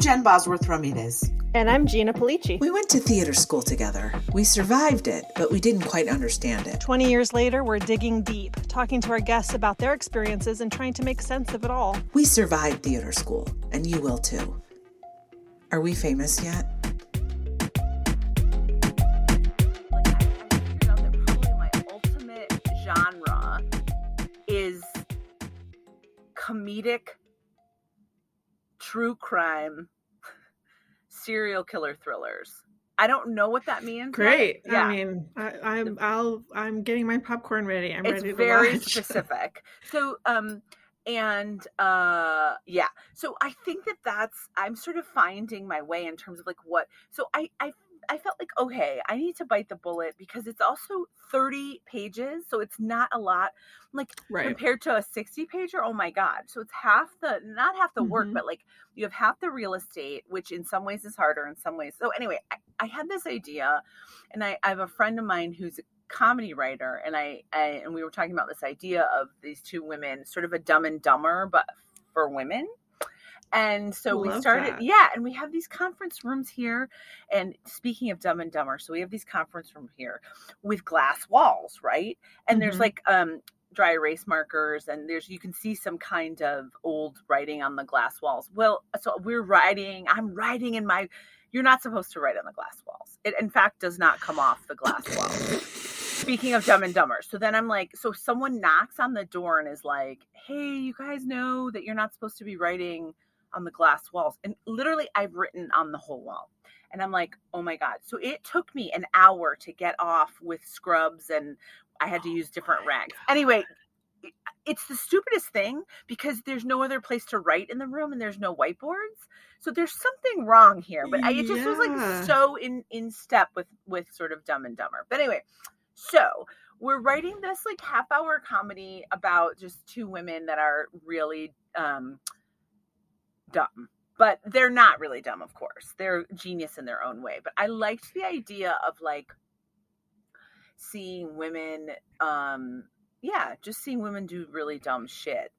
I'm Jen Bosworth Ramirez. And I'm Gina Pulice. We went to theater school together. We survived it, but we didn't quite understand it. 20 years later, we're digging deep, talking to our guests about their experiences and trying to make sense of it all. We survived theater school, and you will too. Are we famous yet? Like I figured out that probably my ultimate genre is comedic true crime serial killer thrillers. I don't know what that means. Great. Yeah. I mean, I, am I'll I'm getting my popcorn ready. I'm it's ready to very watch. specific. So um and uh yeah so i think that that's i'm sort of finding my way in terms of like what so i i I felt like, okay, I need to bite the bullet because it's also 30 pages. So it's not a lot. Like right. compared to a 60 pager, oh my God. So it's half the, not half the work, mm-hmm. but like you have half the real estate, which in some ways is harder, in some ways. So anyway, I, I had this idea and I, I have a friend of mine who's a comedy writer and I, I and we were talking about this idea of these two women, sort of a dumb and dumber, but for women and so Love we started, that. yeah, and we have these conference rooms here. And speaking of Dumb and Dumber, so we have these conference rooms here with glass walls, right? And mm-hmm. there's like um dry erase markers and there's you can see some kind of old writing on the glass walls. Well, so we're writing, I'm writing in my you're not supposed to write on the glass walls. It in fact does not come off the glass walls. Speaking of dumb and dumber. So then I'm like, so someone knocks on the door and is like, Hey, you guys know that you're not supposed to be writing on the glass walls. And literally, I've written on the whole wall. And I'm like, oh my God. So it took me an hour to get off with scrubs and I had to oh use different rags. Anyway, it's the stupidest thing because there's no other place to write in the room and there's no whiteboards. So there's something wrong here. But I, it just yeah. was like so in in step with with sort of dumb and dumber. But anyway, so we're writing this like half hour comedy about just two women that are really um dumb but they're not really dumb of course. They're genius in their own way but i liked the idea of like seeing women um yeah just seeing women do really dumb shit.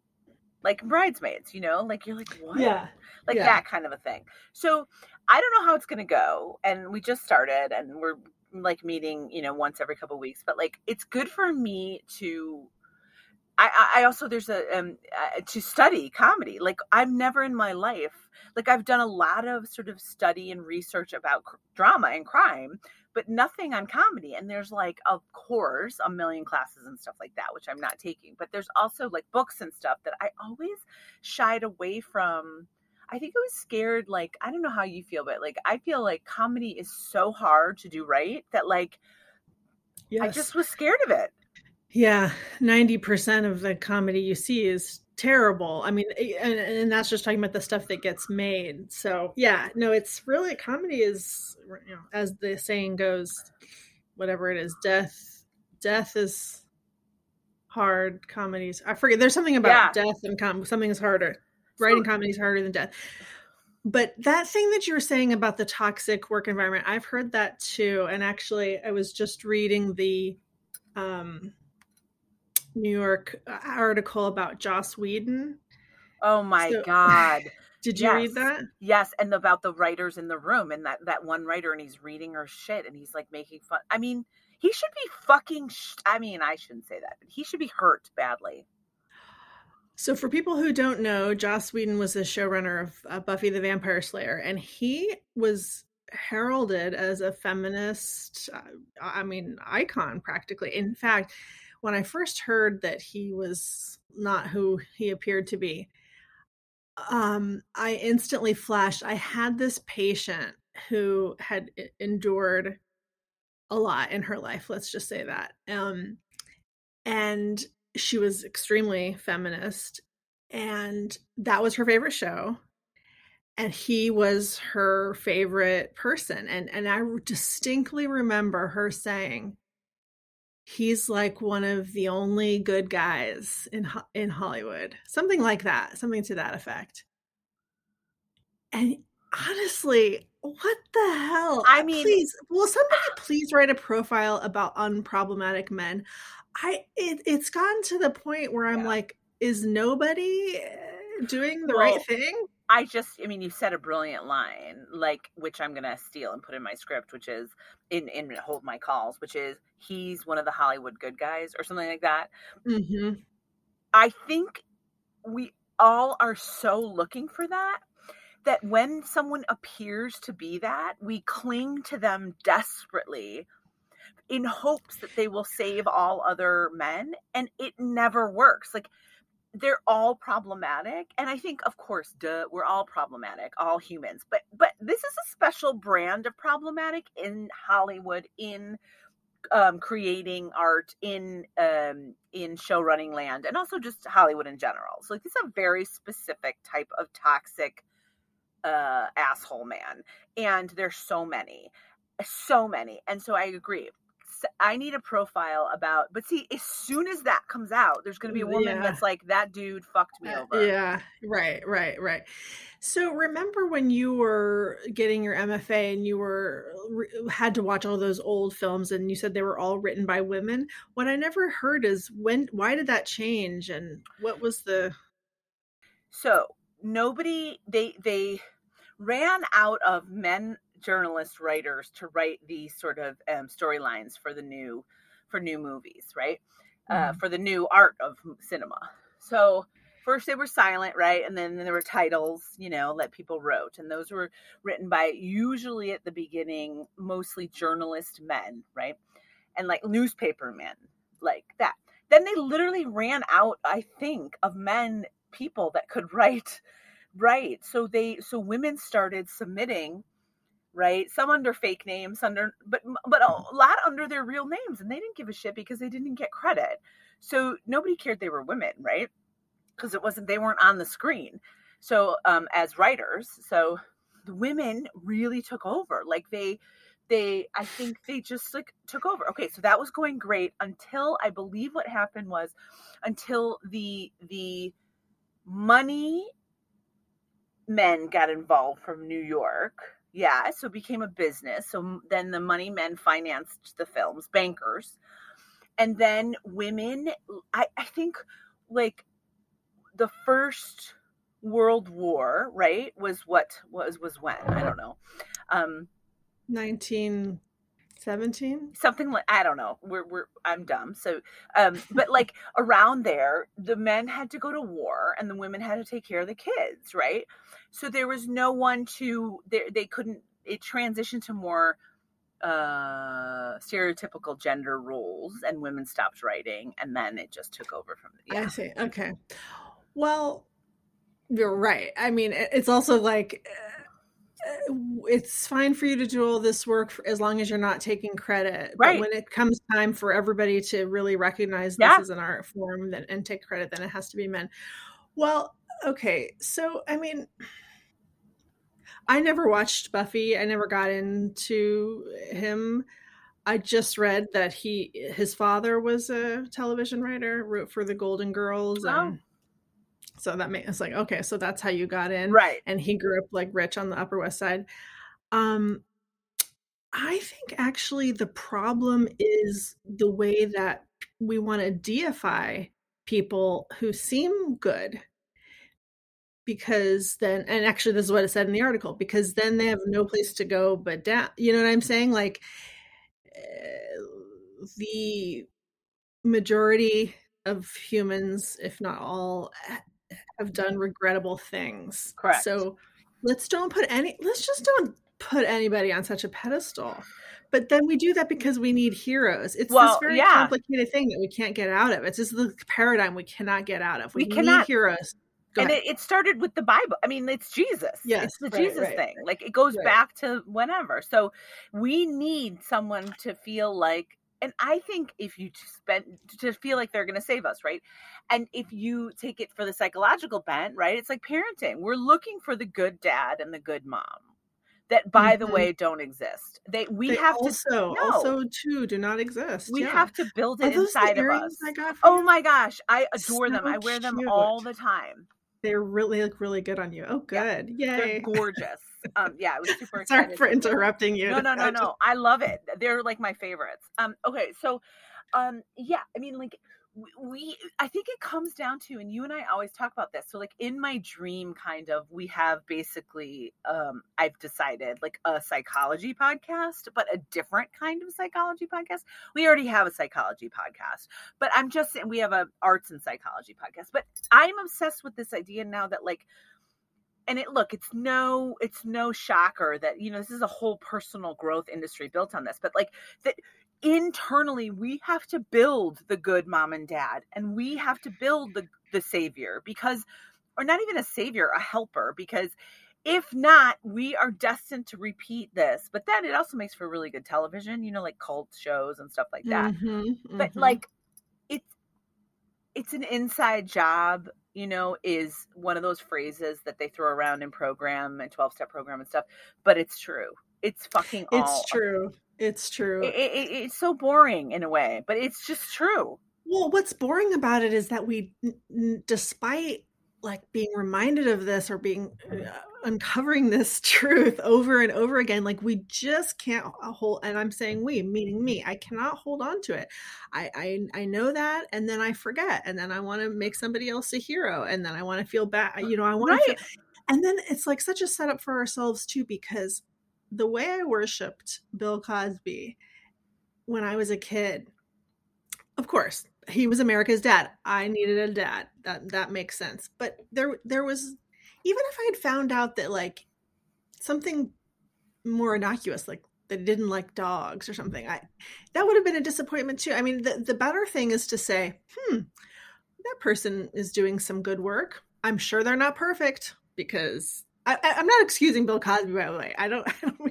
Like bridesmaids you know? Like you're like what? Yeah. Like yeah. that kind of a thing. So i don't know how it's gonna go and we just started and we're like meeting you know once every couple weeks but like it's good for me to I, I also there's a um uh, to study comedy. Like I've never in my life like I've done a lot of sort of study and research about cr- drama and crime, but nothing on comedy. And there's like of course a million classes and stuff like that, which I'm not taking. But there's also like books and stuff that I always shied away from. I think I was scared. Like I don't know how you feel, but like I feel like comedy is so hard to do right that like yes. I just was scared of it. Yeah, 90% of the comedy you see is terrible. I mean, and, and that's just talking about the stuff that gets made. So, yeah, no, it's really comedy is, you know, as the saying goes, whatever it is, death, death is hard. Comedies, I forget. There's something about yeah. death and com- something is harder. Writing comedy is harder than death. But that thing that you were saying about the toxic work environment, I've heard that too. And actually, I was just reading the um New York uh, article about Joss Whedon. Oh my so, god. Did you yes. read that? Yes, and about the writers in the room and that that one writer and he's reading her shit and he's like making fun. I mean, he should be fucking sh- I mean, I shouldn't say that, but he should be hurt badly. So, for people who don't know, Joss Whedon was the showrunner of uh, Buffy the Vampire Slayer, and he was heralded as a feminist, uh, I mean, icon practically. In fact, when I first heard that he was not who he appeared to be, um, I instantly flashed. I had this patient who had endured a lot in her life. Let's just say that. Um, and she was extremely feminist, and that was her favorite show. And he was her favorite person, and and I distinctly remember her saying, he's like one of the only good guys in in Hollywood. Something like that, something to that effect. And honestly, what the hell? I mean, please, will somebody please write a profile about unproblematic men? I it, it's gotten to the point where I'm yeah. like, is nobody eh, doing the well, right thing? I just, I mean, you said a brilliant line, like which I'm gonna steal and put in my script, which is in in Hold My Calls, which is he's one of the Hollywood good guys or something like that. Mm-hmm. I think we all are so looking for that that when someone appears to be that, we cling to them desperately in hopes that they will save all other men, and it never works. Like they're all problematic and i think of course duh we're all problematic all humans but but this is a special brand of problematic in hollywood in um, creating art in um, in show running land and also just hollywood in general. So like this is a very specific type of toxic uh asshole man and there's so many so many and so i agree I need a profile about. But see, as soon as that comes out, there's going to be a woman yeah. that's like, that dude fucked me uh, over. Yeah, right, right, right. So remember when you were getting your MFA and you were had to watch all those old films and you said they were all written by women? What I never heard is when why did that change and what was the So, nobody they they ran out of men journalist writers to write these sort of um, storylines for the new for new movies right? Uh, mm-hmm. uh, for the new art of cinema. So first they were silent right? And then there were titles you know that people wrote. And those were written by usually at the beginning mostly journalist men right? And like newspaper men like that. Then they literally ran out i think of men people that could write right so they so women started submitting right? Some under fake names, under but but a lot under their real names, and they didn't give a shit because they didn't get credit. So nobody cared they were women, right? Because it wasn't they weren't on the screen. So um, as writers, so the women really took over. Like they they I think they just like took over. Okay, so that was going great until I believe what happened was until the the money men got involved from New York yeah, so it became a business. So then the money men financed the films, bankers. And then women, I, I think like the first World War, right, was what was was when? I don't know. Um 1917 something like i don't know we're, we're i'm dumb so um but like around there the men had to go to war and the women had to take care of the kids right so there was no one to they, they couldn't it transitioned to more uh stereotypical gender roles and women stopped writing and then it just took over from yeah. I see. Okay. Well, you're right. I mean, it's also like uh, it's fine for you to do all this work for, as long as you're not taking credit. Right. But when it comes time for everybody to really recognize this yeah. as an art form then, and take credit, then it has to be men. Well, okay. So, I mean, I never watched Buffy. I never got into him. I just read that he his father was a television writer, wrote for the Golden Girls, oh. and oh. So that made it's like okay, so that's how you got in, right? And he grew up like rich on the Upper West Side. Um, I think actually the problem is the way that we want to deify people who seem good because then and actually this is what it said in the article because then they have no place to go but down you know what i'm saying like uh, the majority of humans if not all have done regrettable things correct so let's don't put any let's just don't put anybody on such a pedestal but then we do that because we need heroes. It's well, this very yeah. complicated thing that we can't get out of. It's just the paradigm we cannot get out of. We, we cannot. heroes Go and it, it, started with the Bible. I mean, it's Jesus. Yes, it's the right, Jesus right, thing. Right. Like it goes back to whenever. So we need someone to feel like, and I think if you spend to feel like they're going to save us, right? And if you take it for the psychological bent, right? It's like parenting. We're looking for the good dad and the good mom that by mm-hmm. the way don't exist they we they have also, to no. also too do not exist we yeah. have to build it inside of us oh my gosh i adore so them i wear them all the time they're really look really good on you. Oh, good! Yeah. Yay! They're gorgeous. Um, yeah, it was super. Sorry for interrupting you. No, no, no, no. I love it. They're like my favorites. Um, okay, so um yeah i mean like we i think it comes down to and you and i always talk about this so like in my dream kind of we have basically um i've decided like a psychology podcast but a different kind of psychology podcast we already have a psychology podcast but i'm just saying we have a arts and psychology podcast but i'm obsessed with this idea now that like and it look it's no it's no shocker that you know this is a whole personal growth industry built on this but like that internally we have to build the good mom and dad and we have to build the the savior because or not even a savior a helper because if not we are destined to repeat this but then it also makes for really good television you know like cult shows and stuff like that mm-hmm, but mm-hmm. like it's it's an inside job you know is one of those phrases that they throw around in program and 12 step program and stuff but it's true it's fucking it's true it's true. It, it, it's so boring in a way, but it's just true. Well, what's boring about it is that we, despite like being reminded of this or being uh, uncovering this truth over and over again like we just can't hold and i'm saying we meaning me i cannot hold on to it i i, I know that and then i forget and then i want to make somebody else a hero and then i want to feel bad you know i want right. to feel, and then it's like such a setup for ourselves too because the way I worshipped Bill Cosby when I was a kid, of course, he was America's dad. I needed a dad. That that makes sense. But there there was even if I had found out that like something more innocuous, like that didn't like dogs or something, I that would have been a disappointment too. I mean, the, the better thing is to say, hmm, that person is doing some good work. I'm sure they're not perfect because I, am not excusing Bill Cosby by the way. I don't. I don't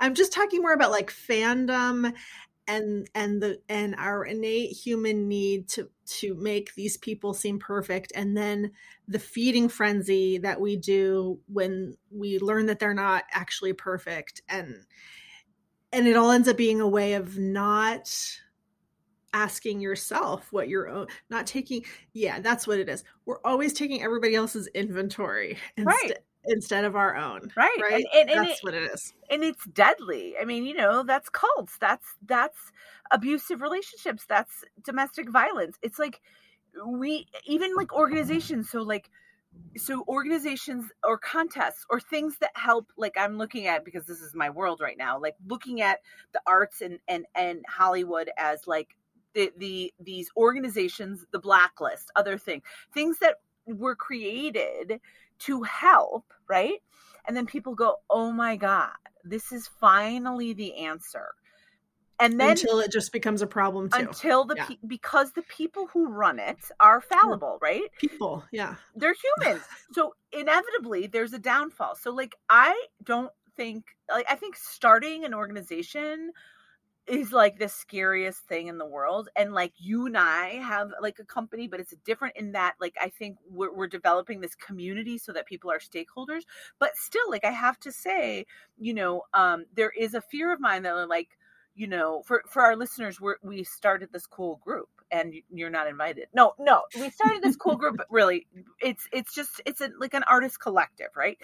I'm just talking more about like fandom and and the and our innate human need to to make these people seem perfect and then the feeding frenzy that we do when we learn that they're not actually perfect and and it all ends up being a way of not asking yourself what you're own not taking yeah that's what it is. We're always taking everybody else's inventory instead, right instead of our own. Right. Right. And, and, and that's it, what it is. And it's deadly. I mean, you know, that's cults. That's that's abusive relationships. That's domestic violence. It's like we even like organizations. So like so organizations or contests or things that help like i'm looking at because this is my world right now like looking at the arts and and and hollywood as like the the these organizations the blacklist other things things that were created to help, right? And then people go, "Oh my god, this is finally the answer." And then until it just becomes a problem too. Until the yeah. pe- because the people who run it are fallible, right? People, yeah. They're humans. so inevitably there's a downfall. So like I don't think like I think starting an organization is like the scariest thing in the world and like you and i have like a company but it's different in that like i think we're, we're developing this community so that people are stakeholders but still like i have to say you know um there is a fear of mine that like you know for for our listeners we we started this cool group and you're not invited. No no we started this cool group but really it's it's just it's a, like an artist collective right?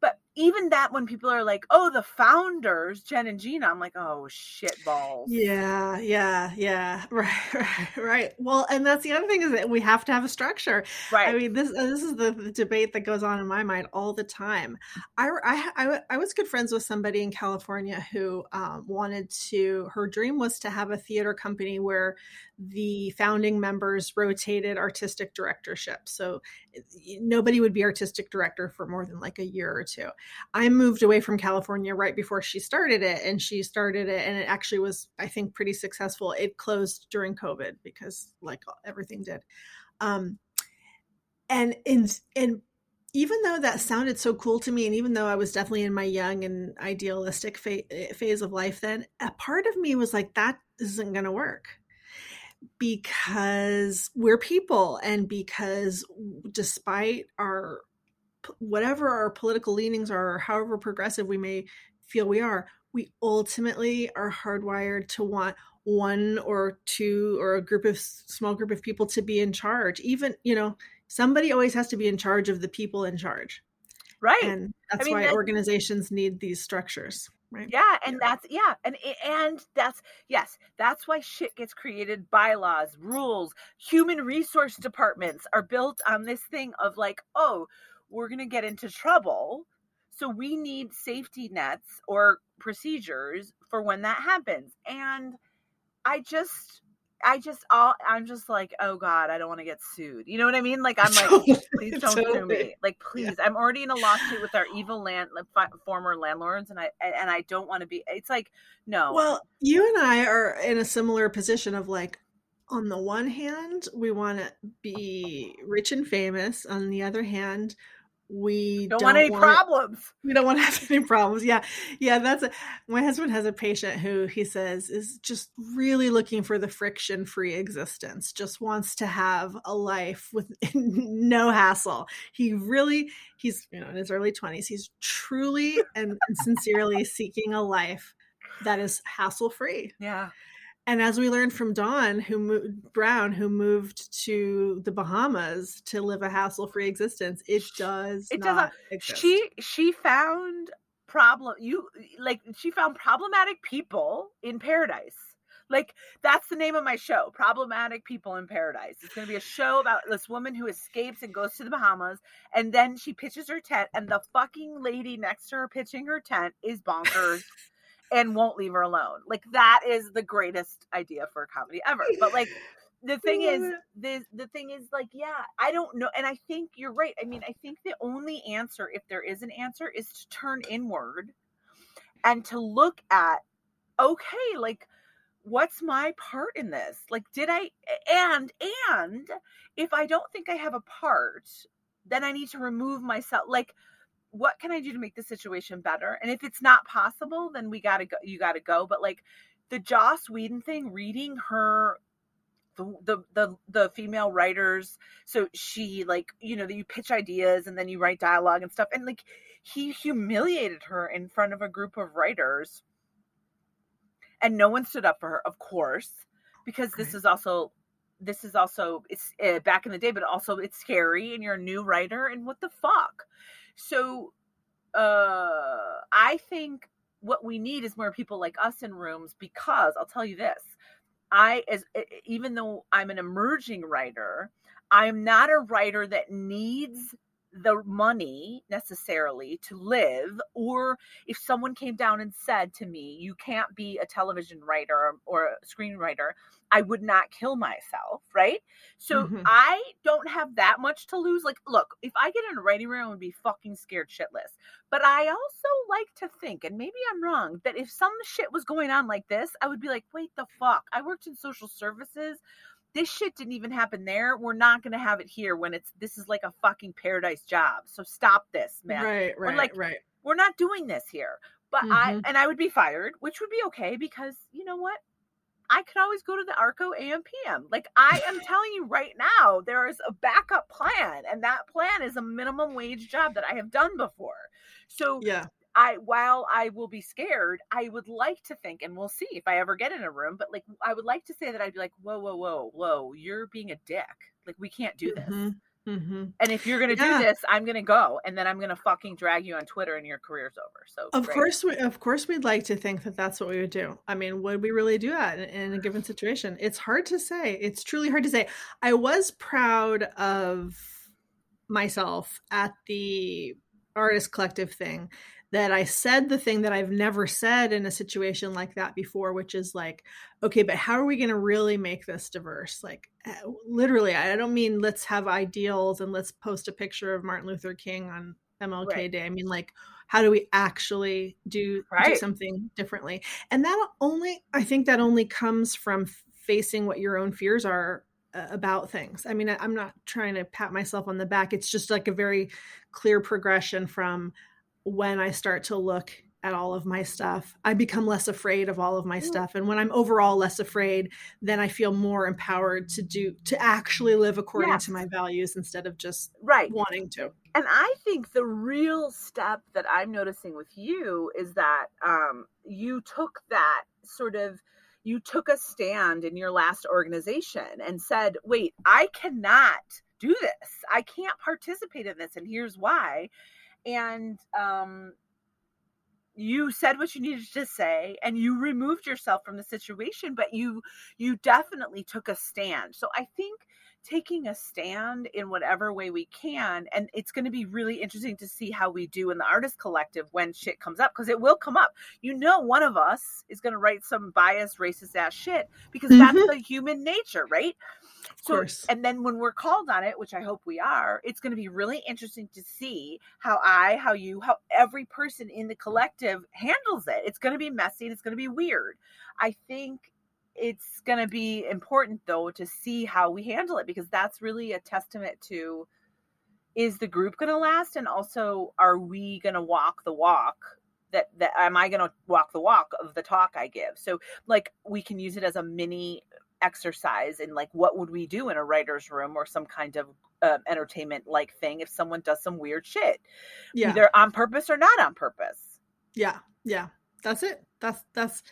But even that, when people are like, "Oh, the founders, Jen and Gina," I'm like, "Oh shit balls." Yeah, yeah, yeah. Right, right, right. Well, and that's the other thing is that we have to have a structure. Right. I mean, this uh, this is the, the debate that goes on in my mind all the time. I, I, I, I was good friends with somebody in California who um, wanted to. Her dream was to have a theater company where the founding members rotated artistic directorship. So nobody would be artistic director for more than like a year or two. I moved away from California right before she started it, and she started it, and it actually was, I think, pretty successful. It closed during COVID because, like everything did. Um, and in and even though that sounded so cool to me, and even though I was definitely in my young and idealistic fa- phase of life, then a part of me was like, that isn't going to work because we're people and because despite our whatever our political leanings are or however progressive we may feel we are we ultimately are hardwired to want one or two or a group of small group of people to be in charge even you know somebody always has to be in charge of the people in charge right and that's I mean, why organizations need these structures right? Yeah, and that's yeah, and and that's yes, that's why shit gets created. Bylaws, rules, human resource departments are built on this thing of like, oh, we're gonna get into trouble, so we need safety nets or procedures for when that happens. And I just I just all I'm just like, oh God, I don't want to get sued. You know what I mean? Like I'm like, please don't sue me. Like please, yeah. I'm already in a lawsuit with our evil land former landlords, and I and I don't want to be. It's like no. Well, you and I are in a similar position of like, on the one hand, we want to be rich and famous. On the other hand, we don't, don't want any want, problems. We don't want to have any problems. Yeah. Yeah. That's a, my husband has a patient who he says is just really looking for the friction free existence, just wants to have a life with no hassle. He really, he's, you know, in his early 20s, he's truly and, and sincerely seeking a life that is hassle free. Yeah. And as we learned from Dawn, who moved, Brown, who moved to the Bahamas to live a hassle-free existence, it does it not exist. She she found problem you like she found problematic people in paradise. Like that's the name of my show, Problematic People in Paradise. It's going to be a show about this woman who escapes and goes to the Bahamas, and then she pitches her tent, and the fucking lady next to her pitching her tent is bonkers and won't leave her alone. Like that is the greatest idea for a comedy ever. But like the thing is the the thing is like yeah, I don't know and I think you're right. I mean, I think the only answer if there is an answer is to turn inward and to look at okay, like what's my part in this? Like did I and and if I don't think I have a part, then I need to remove myself like what can I do to make the situation better? And if it's not possible, then we gotta go. You gotta go. But like the Joss Whedon thing, reading her the, the the the female writers so she like you know that you pitch ideas and then you write dialogue and stuff and like he humiliated her in front of a group of writers and no one stood up for her of course because this is also this is also it's uh, back in the day but also it's scary and you're a new writer and what the fuck so uh I think what we need is more people like us in rooms because I'll tell you this. I as even though I'm an emerging writer, I'm not a writer that needs the money necessarily to live or if someone came down and said to me you can't be a television writer or a screenwriter i would not kill myself right so mm-hmm. i don't have that much to lose like look if i get in a writing room i would be fucking scared shitless but i also like to think and maybe i'm wrong that if some shit was going on like this i would be like wait the fuck i worked in social services this shit didn't even happen there. We're not going to have it here when it's this is like a fucking paradise job. So stop this, man. Right, right, we're like, right. We're not doing this here. But mm-hmm. I and I would be fired, which would be okay because you know what? I could always go to the Arco AMPM. Like I am telling you right now, there is a backup plan, and that plan is a minimum wage job that I have done before. So yeah, I while I will be scared, I would like to think, and we'll see if I ever get in a room, but like I would like to say that I'd be like, whoa, whoa, whoa, whoa, you're being a dick. Like we can't do this. Mm-hmm. Mm-hmm. And if you're gonna yeah. do this, I'm gonna go, and then I'm gonna fucking drag you on Twitter, and your career's over. So of great. course, we, of course, we'd like to think that that's what we would do. I mean, would we really do that in, in a given situation? It's hard to say. It's truly hard to say. I was proud of myself at the artist collective thing that I said the thing that I've never said in a situation like that before, which is like, okay, but how are we going to really make this diverse? Like, eh, literally, I don't mean let's have ideals and let's post a picture of Martin Luther King on MLK right. Day. I mean, like, how do we actually do, right. do something differently? And that only, I think that only comes from facing what your own fears are uh, about things. I mean, I'm not trying to pat myself on the back. It's just like a very clear progression from when I start to look at all of my stuff, I become less afraid of all of my mm. stuff. And when I'm overall less afraid, then I feel more empowered to do to actually live according to my values instead of just right wanting to. And I think the real step that I'm noticing with you is that um, you took that sort of you took a stand in your last organization and said, "Wait, I cannot do this. I can't participate in this, and here's why." And um you said what you needed to say and you removed yourself from the situation but you you definitely took a stand. So i think taking a stand in whatever way we can and it's going to be really interesting to see how we do in the artist collective when shit comes up because it will come up. You know one of us is going to write some biased racist ass shit because mm-hmm. that's the human nature right so course. and then when we're called on it which i hope we are it's going to be really interesting to see how i how you how every person in the collective handles it. It's going to be messy and it's going to be weird. I think it's going to be important though to see how we handle it because that's really a testament to is the group going to last? And also are we going to walk the walk that that am i going to walk the walk of the talk i give? So like we can use it as a mini exercise in like what would we do in a writer's room or some kind of uh, entertainment like thing if someone does some weird shit yeah. either on purpose or not on purpose yeah yeah that's it that's that's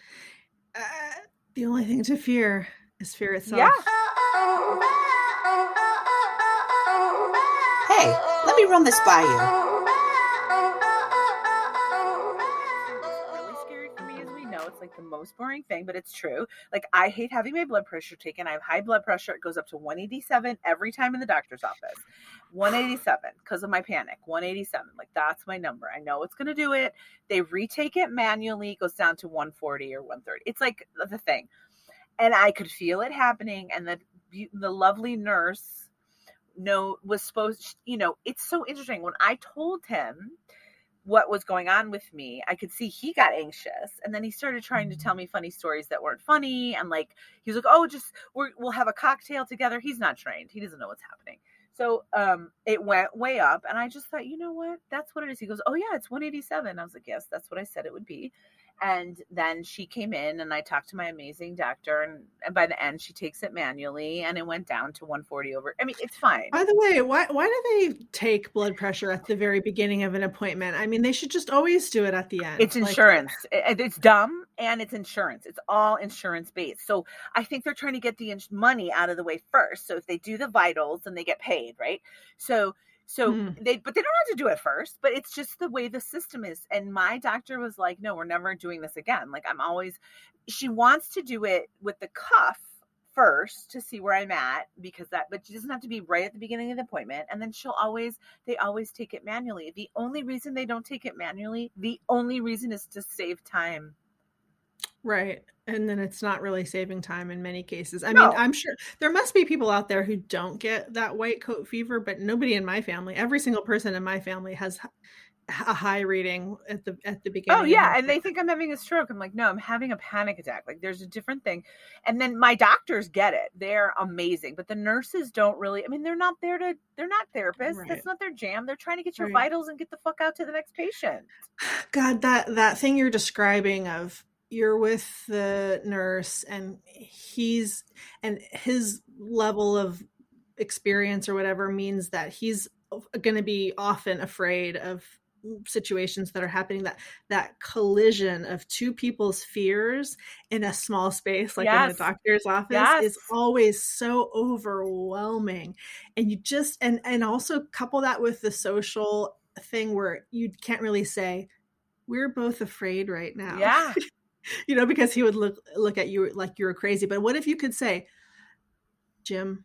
uh, the only thing to fear is fear itself. Yeah. Hey, let me run this by you. Most boring thing, but it's true. Like I hate having my blood pressure taken. I have high blood pressure. It goes up to 187 every time in the doctor's office. 187 because of my panic. 187. Like that's my number. I know it's going to do it. They retake it manually, it goes down to 140 or 130. It's like the thing. And I could feel it happening and the the lovely nurse no was supposed you know, it's so interesting when I told him what was going on with me, I could see he got anxious, and then he started trying to tell me funny stories that weren't funny, and like he was like, "Oh, just we will have a cocktail together." He's not trained; he doesn't know what's happening. So um, it went way up, and I just thought, you know what? That's what it is. He goes, "Oh yeah, it's 187." I was like, "Yes, that's what I said it would be." And then she came in and I talked to my amazing doctor and, and, by the end she takes it manually and it went down to 140 over. I mean, it's fine. By the way, why why do they take blood pressure at the very beginning of an appointment? I mean, they should just always do it at the end. It's insurance. Like, it's dumb and it's insurance. It's all insurance based. So I think they're trying to get the money out of the way first. So if they do the vitals, then they get paid, right? So so mm. they, but they don't have to do it first, but it's just the way the system is. And my doctor was like, no, we're never doing this again. Like I'm always, she wants to do it with the cuff first to see where I'm at because that, but she doesn't have to be right at the beginning of the appointment. And then she'll always, they always take it manually. The only reason they don't take it manually, the only reason is to save time. Right. And then it's not really saving time in many cases. I no. mean, I'm sure there must be people out there who don't get that white coat fever, but nobody in my family, every single person in my family has a high reading at the at the oh, beginning. Oh yeah, and they think I'm having a stroke. I'm like, no, I'm having a panic attack. Like there's a different thing. And then my doctors get it. They're amazing, but the nurses don't really. I mean, they're not there to. They're not therapists. Right. That's not their jam. They're trying to get your right. vitals and get the fuck out to the next patient. God, that that thing you're describing of you're with the nurse and he's and his level of experience or whatever means that he's going to be often afraid of situations that are happening that that collision of two people's fears in a small space like yes. in a doctor's office yes. is always so overwhelming and you just and and also couple that with the social thing where you can't really say we're both afraid right now yeah you know, because he would look look at you like you were crazy. But what if you could say, Jim,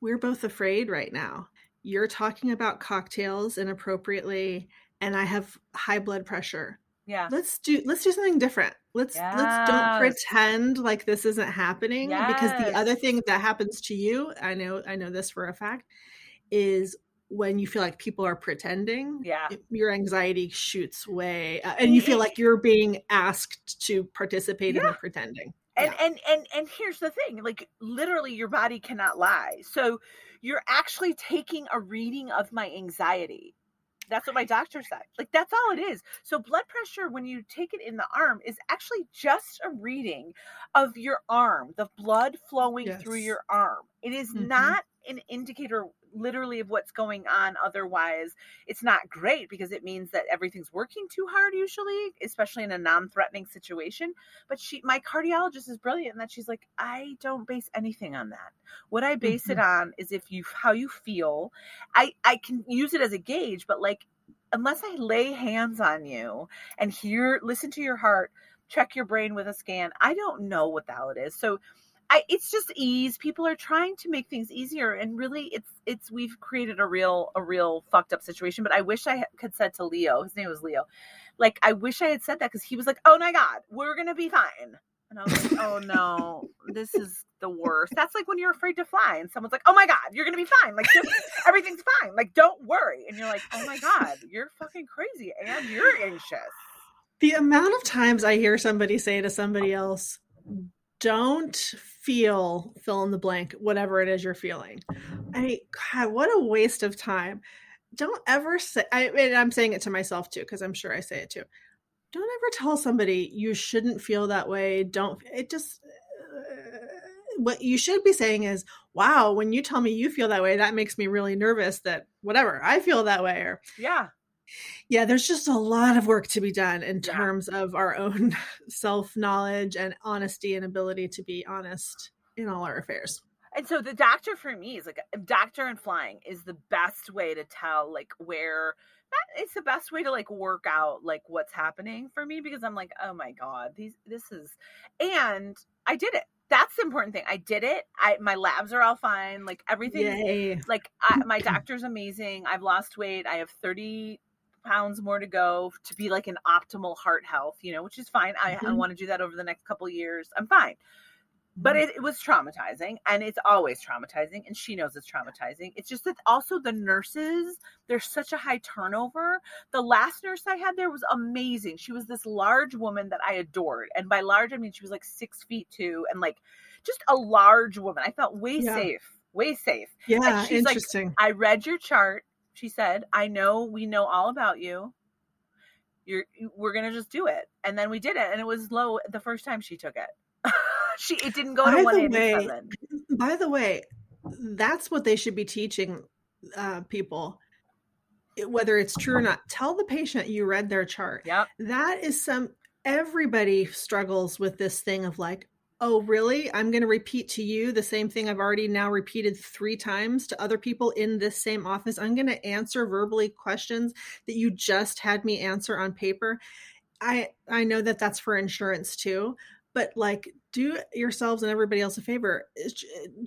we're both afraid right now. You're talking about cocktails inappropriately, and I have high blood pressure. Yeah. Let's do let's do something different. Let's yes. let's don't pretend like this isn't happening yes. because the other thing that happens to you, I know I know this for a fact, is when you feel like people are pretending yeah your anxiety shoots way uh, and you feel like you're being asked to participate yeah. in the pretending and yeah. and and and here's the thing like literally your body cannot lie so you're actually taking a reading of my anxiety that's what my doctor said like that's all it is so blood pressure when you take it in the arm is actually just a reading of your arm the blood flowing yes. through your arm it is mm-hmm. not an indicator literally of what's going on otherwise it's not great because it means that everything's working too hard usually especially in a non-threatening situation but she my cardiologist is brilliant in that she's like i don't base anything on that what i base mm-hmm. it on is if you how you feel i i can use it as a gauge but like unless I lay hands on you and hear, listen to your heart, check your brain with a scan, I don't know what the hell it is. So I, it's just ease. People are trying to make things easier, and really, it's it's we've created a real a real fucked up situation. But I wish I had said to Leo, his name was Leo, like I wish I had said that because he was like, "Oh my god, we're gonna be fine," and I was like, "Oh no, this is the worst." That's like when you're afraid to fly, and someone's like, "Oh my god, you're gonna be fine," like just, everything's fine, like don't worry, and you're like, "Oh my god, you're fucking crazy, and you're anxious." The amount of times I hear somebody say to somebody else, don't feel fill in the blank whatever it is you're feeling. I god what a waste of time. Don't ever say I, i'm saying it to myself too because i'm sure i say it too. Don't ever tell somebody you shouldn't feel that way. Don't it just uh, what you should be saying is wow when you tell me you feel that way that makes me really nervous that whatever i feel that way or yeah yeah, there's just a lot of work to be done in yeah. terms of our own self knowledge and honesty and ability to be honest in all our affairs. And so the doctor for me is like doctor and flying is the best way to tell like where that it's the best way to like work out like what's happening for me because I'm like, oh my God, these this is and I did it. That's the important thing. I did it. I my labs are all fine. Like everything. Yay. Like I, my doctor's amazing. I've lost weight. I have 30 pounds more to go to be like an optimal heart health, you know, which is fine. I, mm-hmm. I want to do that over the next couple years. I'm fine. But mm-hmm. it, it, was traumatizing and it's always traumatizing. And she knows it's traumatizing. It's just that also the nurses, there's such a high turnover. The last nurse I had there was amazing. She was this large woman that I adored. And by large, I mean she was like six feet two and like just a large woman. I felt way yeah. safe, way safe. Yeah, interesting. Like, I read your chart she said, I know we know all about you. You're we're gonna just do it. And then we did it and it was low the first time she took it. she it didn't go to one eighty seven. By the way, that's what they should be teaching uh, people whether it's true or not tell the patient you read their chart yep. that is some everybody struggles with this thing of like oh really? I'm going to repeat to you the same thing i've already now repeated three times to other people in this same office. I'm going to answer verbally questions that you just had me answer on paper. I i know that that's for insurance too but like do yourselves and everybody else a favor.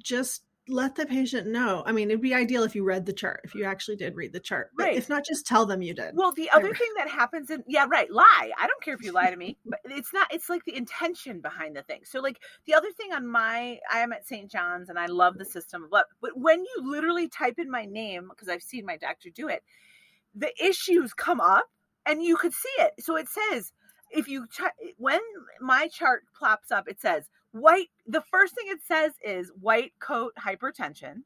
Just let the patient know. I mean, it'd be ideal if you read the chart, if you actually did read the chart. But right. if not, just tell them you did. Well, the other thing that happens in yeah, right, lie. I don't care if you lie to me, but it's not it's like the intention behind the thing. So like the other thing on my I am at St. John's and I love the system of love. But when you literally type in my name, because I've seen my doctor do it, the issues come up and you could see it. So it says if you ch- when my chart plops up, it says white. The first thing it says is white coat hypertension,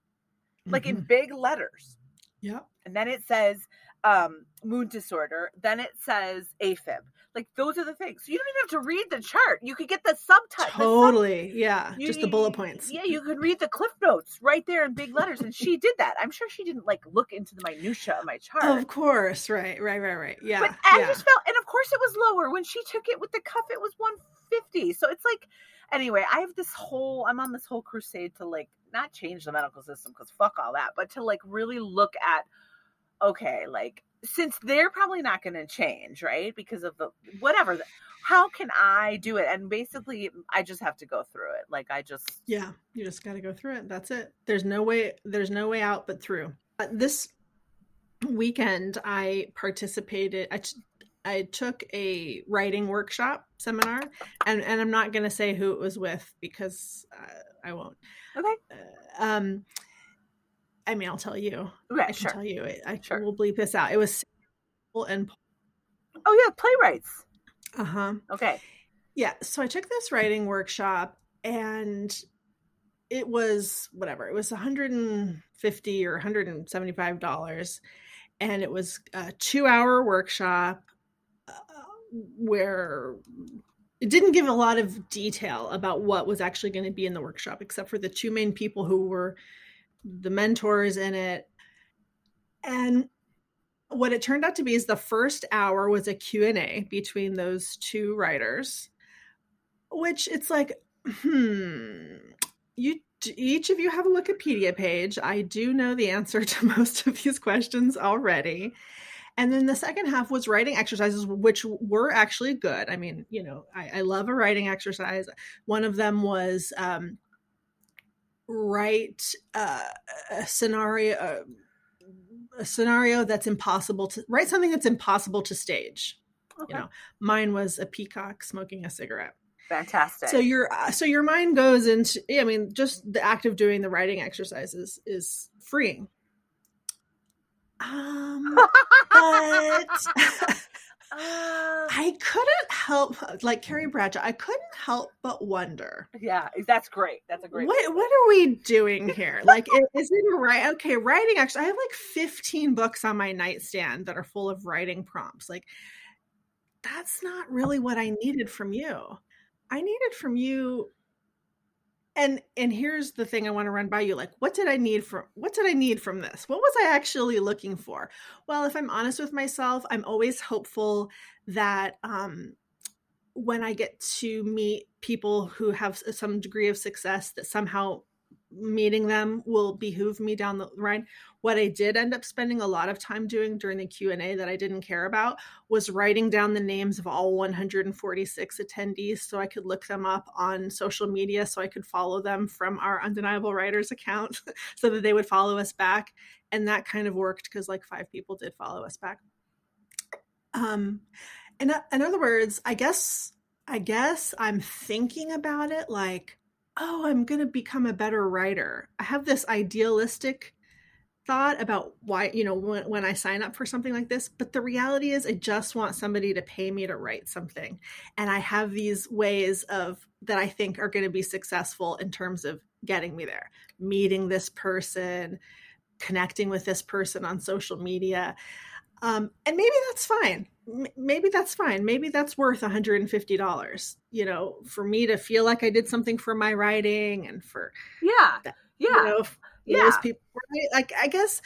like mm-hmm. in big letters. Yeah. And then it says um, mood disorder. Then it says AFib. Like those are the things. So you don't even have to read the chart. You could get the subtitle. Totally. Sub- yeah. You, just the bullet points. Yeah, you could read the cliff notes right there in big letters. And she did that. I'm sure she didn't like look into the minutia of my chart. Of course. Right. Right. Right. Right. Yeah. But I yeah. just felt, and of course it was lower when she took it with the cuff. It was 150. So it's like, anyway, I have this whole. I'm on this whole crusade to like not change the medical system because fuck all that, but to like really look at okay, like since they're probably not going to change, right? Because of the whatever, how can I do it? And basically, I just have to go through it. Like I just yeah, you just got to go through it. That's it. There's no way. There's no way out but through. Uh, this weekend, I participated. I, I took a writing workshop seminar, and and I'm not going to say who it was with because uh, I won't. Okay. Uh, um I mean, I'll tell you. Okay, I sure. tell you. I sure. will bleep this out. It was and oh yeah, playwrights. Uh huh. Okay. Yeah. So I took this writing workshop, and it was whatever. It was 150 or 175 dollars, and it was a two-hour workshop where it didn't give a lot of detail about what was actually going to be in the workshop, except for the two main people who were the mentors in it. And what it turned out to be is the first hour was a Q&A between those two writers, which it's like, hmm, you each of you have a Wikipedia page. I do know the answer to most of these questions already. And then the second half was writing exercises which were actually good. I mean you know i, I love a writing exercise. One of them was um, write uh, a scenario uh, a scenario that's impossible to write something that's impossible to stage okay. you know. Mine was a peacock smoking a cigarette. Fantastic. So your uh, so your mind goes into i mean just the act of doing the writing exercises is freeing um but Uh, I couldn't help, like Carrie Bradshaw, I couldn't help but wonder. Yeah, that's great. That's a great. What What are we doing here? Like, is it right? Okay, writing. Actually, I have like fifteen books on my nightstand that are full of writing prompts. Like, that's not really what I needed from you. I needed from you and and here's the thing i want to run by you like what did i need from what did i need from this? What was i actually looking for? Well if i'm honest with myself i'm always hopeful that um when i get to meet people who have some degree of success that somehow meeting them will behoove me down the line. What i did end up spending a lot of time doing during the q&a that i didn't care about was writing down the names of all 146 attendees so i could look them up on social media so i could follow them from our undeniable writers account so that they would follow us back. And that kind of worked because like five people did follow us back. Um in, in other words i guess i guess i'm thinking about it like oh, I'm going to become a better writer. I have this idealistic thought about why, you know, when, when I sign up for something like this, but the reality is I just want somebody to pay me to write something. And I have these ways of that I think are going to be successful in terms of getting me there, meeting this person, connecting with this person on social media. Um, and maybe that's fine. M- maybe that's fine. Maybe that's worth $150, you know, for me to feel like I did something for my writing and for, yeah, that, yeah, you know, yeah. those people, right? Like, I guess,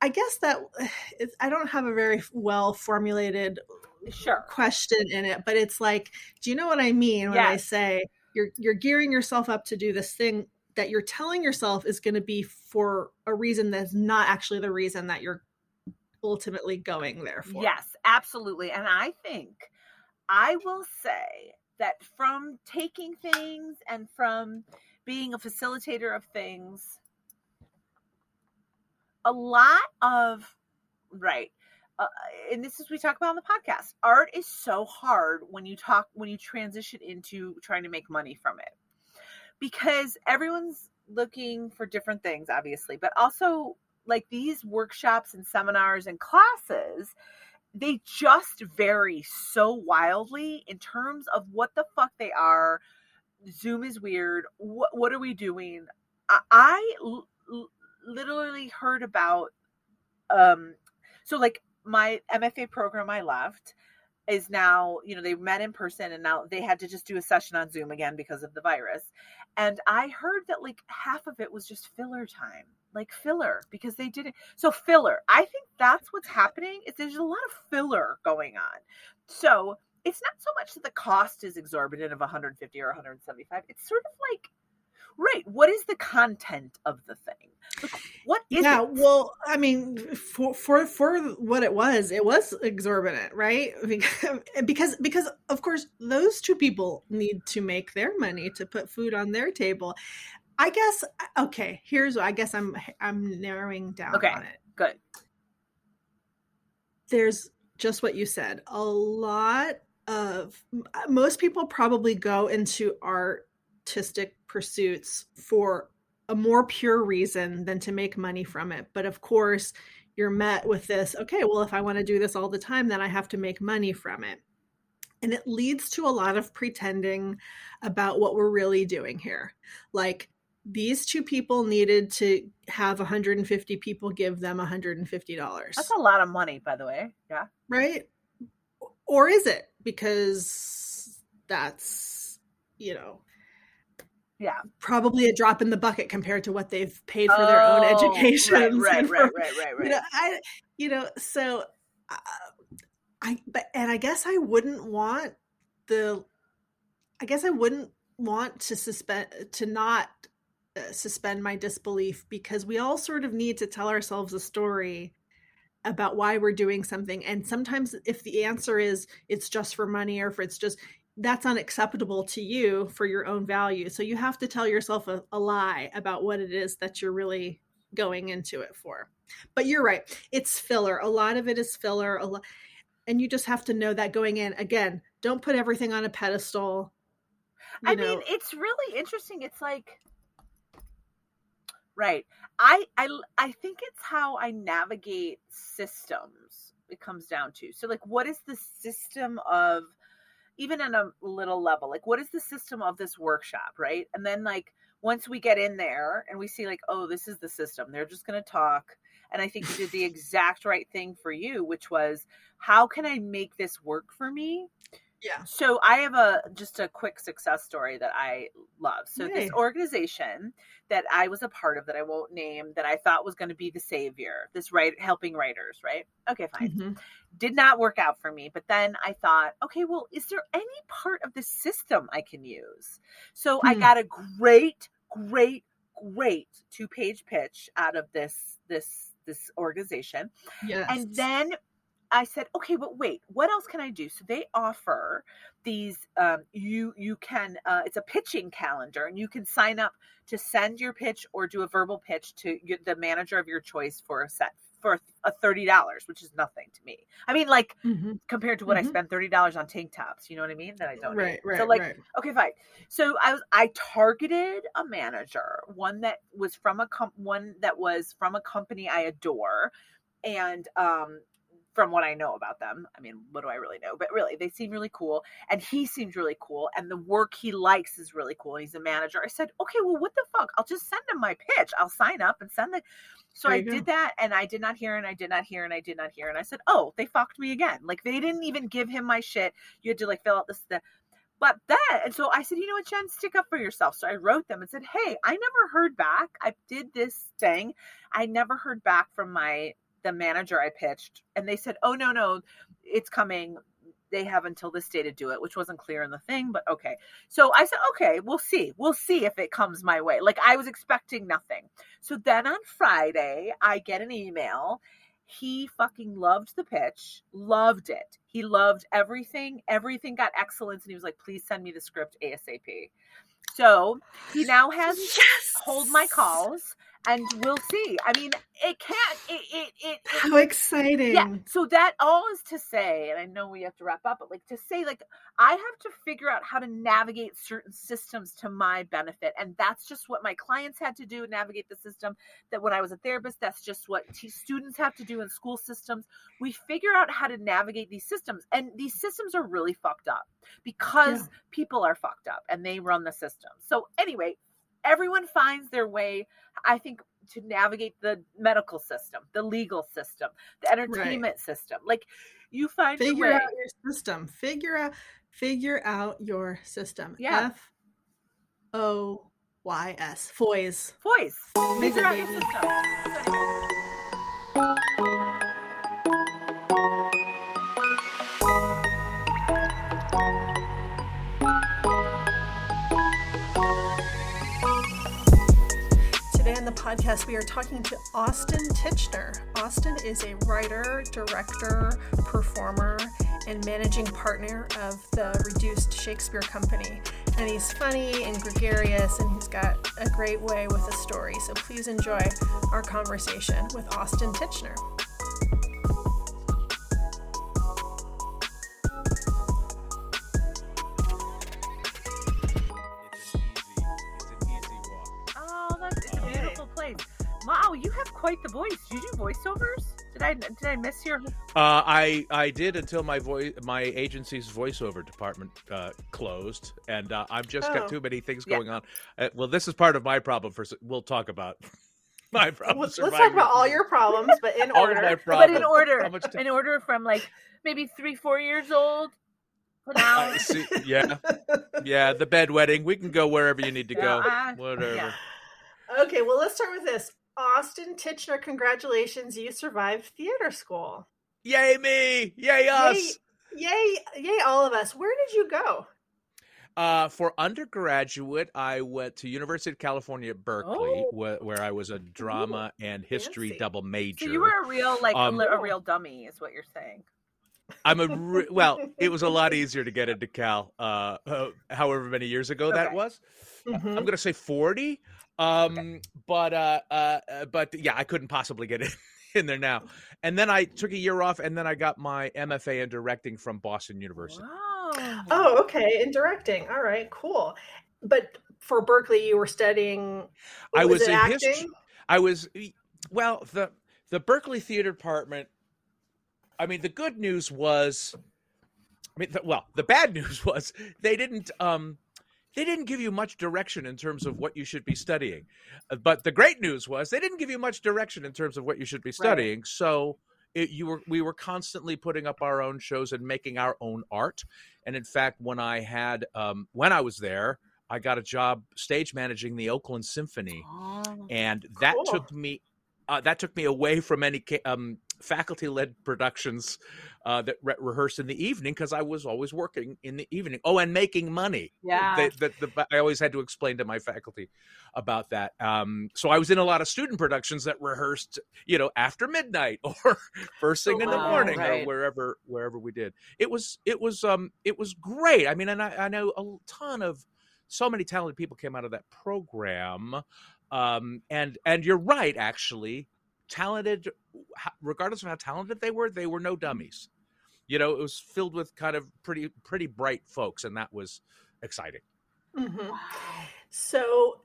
I guess that I don't have a very well formulated sure. question in it, but it's like, do you know what I mean when yes. I say you're, you're gearing yourself up to do this thing that you're telling yourself is going to be for a reason that's not actually the reason that you're ultimately going there for. Yes, absolutely. And I think I will say that from taking things and from being a facilitator of things, a lot of, right. Uh, and this is we talk about on the podcast art is so hard when you talk when you transition into trying to make money from it because everyone's looking for different things obviously but also like these workshops and seminars and classes they just vary so wildly in terms of what the fuck they are. Zoom is weird. What, what are we doing? I, literally heard about um so like my mfa program i left is now you know they met in person and now they had to just do a session on zoom again because of the virus. And i heard that like half of it was just filler time like filler because they didn't so filler i think that's what's happening is there's a lot of filler going on. So it's not so much that the cost is exorbitant of 150 or 175 it's sort of like right what is the content of the thing? What is yeah it? well i mean for for for what it was it was exorbitant right? Because because of course those two people need to make their money to put food on their table i guess uh, okay here's i guess i'm i'm narrowing down okay on it good there's just what you said a lot of uh, most people probably go into artistic pursuits for a more pure reason than to make money from it. But of course, you're met with this okay, well, if I want to do this all the time, then I have to make money from it. And it leads to a lot of pretending about what we're really doing here. Like, these two people needed to have 150 people give them $150. That's a lot of money, by the way. Yeah. Right? Or is it? Because that's, you know, yeah probably a drop in the bucket compared to what they've paid for oh, their own education right right, right right right right you know i you know so uh, i but and i guess i wouldn't want the i guess i wouldn't want to suspend to not Uh, suspend my disbelief because we all sort of need to tell ourselves a story about why we're doing something. And sometimes if the answer is it's just for money or if it's just that's unacceptable to you for your own value. So you have to tell yourself a, a lie about what it is that you're really going into it for. But you're right it's filler. A lot of it is filler. A lot and you just have to know that going in again don't put everything on a pedestal i know. mean it's really interesting. It's like right. I, I i think it's how i navigate systems it comes down to. So like what is the system of even on a little level like what is the system of this workshop right? And then like once we get in there and we see like oh this is the system they're just going to talk and i think you did the exact right thing for you which was how can i make this work for me yeah. So I have a just a quick success story that I love. So Yay. this organization that I was a part of that I won't name that I thought was going to be the savior, this right helping writers, right? Okay, fine. Mm-hmm. Did not work out for me, but then I thought, okay, well, is there any part of the system I can use? So hmm I got a great great great two-page pitch out of this this this organization. Yes. And then I said, okay, but wait, what else can I do? So they offer these. Um, you you can. Uh, it's a pitching calendar, and you can sign up to send your pitch or do a verbal pitch to the manager of your choice for a set for a thirty dollars, which is nothing to me. I mean, like mm-hmm. compared to what mm-hmm. I spend thirty dollars on tank tops, you know what I mean? That I don't. Right, need. right. So like, right. okay, fine. So I was I targeted a manager, one that was from a com- one that was from a company I adore, and um from what I know about them. I mean, what do I really know? But really, they seem really cool. And he seems really cool. And the work he likes is really cool. He's a manager. I said, okay, well, what the fuck? I'll just send him my pitch. I'll sign up and send the. So I go. did that and I did not hear and I did not hear and I did not hear. And I said, oh, they fucked me again. Like they didn't even give him my shit. You had to like fill out this, the, but that and so i said you know what jen stick up for yourself so i wrote them and said hey i never heard back i did this thing i never heard back from my the manager I pitched, and they said, "Oh no, no, it's coming." They have until this day to do it, which wasn't clear in the thing, but okay. So I said, okay, we'll see. We'll see if it comes my way. Like I was expecting nothing. So then on Friday, I get an email. He fucking loved the pitch, loved it. He loved everything. Everything got excellence. And he was like, please send me the script ASAP. So he now has yes! hold my calls and we'll see. I mean, it can't. It, it, it, How exciting! Yeah. So that all is to say, and I know we have to wrap up, but like to say, like I have to figure out how to navigate certain systems to my benefit, and that's just what my clients had to do navigate the system. That when I was a therapist, that's just what t- students have to do in school systems. We figure out how to navigate these systems, and these systems are really fucked up because yeah. people are fucked up and they run the system. So anyway, everyone finds their way i think to navigate the medical system the legal system the entertainment right. system. Like you find figure out your system. Figure out figure out your system. Yeah. F o y s. Foys foys figure out your system podcast, we are talking to Austin Tichenor. Austin is a writer, director, performer, and managing partner of the Reduced Shakespeare Company. And he's funny and gregarious, and he's got a great way with a story. So please enjoy our conversation with Austin Tichenor. Voice. Did you do voiceovers? Did I did I miss your? Uh, I I did until my voice my agency's voiceover department uh, closed, and uh, I've just oh. got too many things going yeah. on. Uh, well, this is part of my problem. For we'll talk about my problems. Let's talk about all your problems, but in order. But in order, in order from like maybe three four years old. Uh, see, yeah, yeah. The bedwetting. We can go wherever you need to go. Whatever. Yeah. Okay, well, let's start with this. Austin Tichenor, congratulations. You survived theater school. Yay, me. Yay, us. Yay, yay, yay, all of us. Where did you go? Uh, for undergraduate, I went to University of California at Berkeley, Oh. where, where I was a drama and history fancy. double major. So you were a real like Um, a, a real dummy, is what you're saying. I'm a re- well. It was a lot easier to get into Cal, uh, uh, however many years ago that Okay. was. Mhm. I'm going to say 40. Um, but uh, uh, uh, but yeah, I couldn't possibly get in, in there now. And then I took a year off, and then I got my MFA in directing from Boston University. Wow. Oh, okay. In directing. All right, cool. But for Berkeley, you were studying. I was it in acting? history. I was well the the Berkeley Theater Department. I mean, the good news was, I mean, the, well, the bad news was they didn't um they didn't give you much direction in terms of what you should be studying. Uh, But the great news was they didn't give you much direction in terms of what you should be studying. So it, you were we were constantly putting up our own shows and making our own art. And in fact, when I had um, when I was there, I got a job stage managing the Oakland Symphony Oh. and that Cool. took me uh, that took me away from any ca- um, faculty-led productions uh, that re- rehearsed in the evening because I was always working in the evening. Oh, and making money. Yeah. They, the, the, I always had to explain to my faculty about that. Um, so I was in a lot of student productions that rehearsed, you know, after midnight or first thing in the Wow, morning right. or wherever wherever we did. It was it was um it was great. I mean, and I, I know a ton of so many talented people came out of that program. Um, and and you're right, actually, talented, regardless of how talented they were, they were no dummies. You know, it was filled with kind of pretty pretty bright folks, and that was exciting. Mhm. So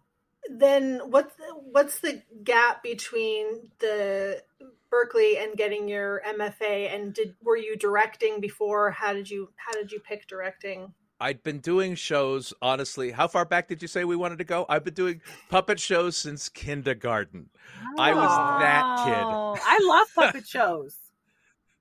then what's the, what's the gap between the Berkeley and getting your MFA and did were you directing before how did you how did you pick directing I'd been doing shows, honestly. How far back did you say we wanted to go? I've been doing puppet shows since kindergarten. I was that kid. Oh, I love puppet shows.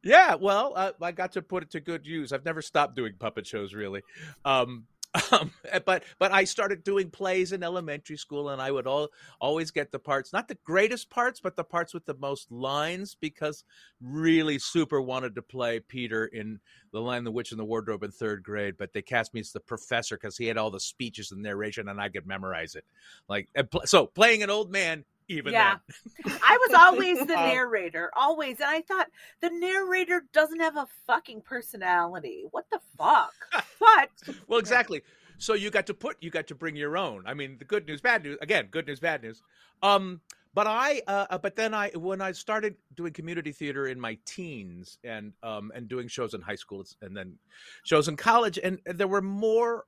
Yeah, well, uh, I got to put it to good use. I've never stopped doing puppet shows, really. Um, um, but but I started doing plays in elementary school, and I would all always get the parts, not the greatest parts, but the parts with the most lines, because really super wanted to play Peter in The Lion, the Witch, and the Wardrobe in third grade. But they cast me as the professor because he had all the speeches and narration, and I could memorize it. Like so, playing an old man. Even Yeah. then. I was always the Uh, narrator, always, and I thought the narrator doesn't have a fucking personality. What the fuck? But Well, exactly. So you got to put, you got to bring your own. I mean, the good news, bad news. Again, good news, bad news. Um, but I, uh, but then I, when I started doing community theater in my teens and um and doing shows in high school and then shows in college, and there were more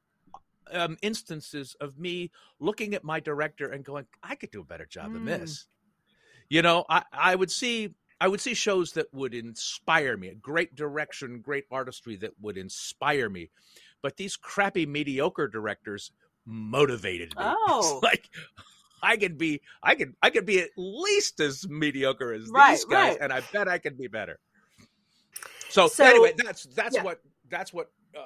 um instances of me looking at my director and going, I could do a better job than Mm. this. You know, I I would see. I would see shows that would inspire me, great direction, great artistry that would inspire me. But these crappy, mediocre directors motivated me. Oh. It's like I could be, I could, I could be at least as mediocre as Right, these guys, right. and I bet I could be better. So, So- anyway, that's that's yeah. what that's what uh,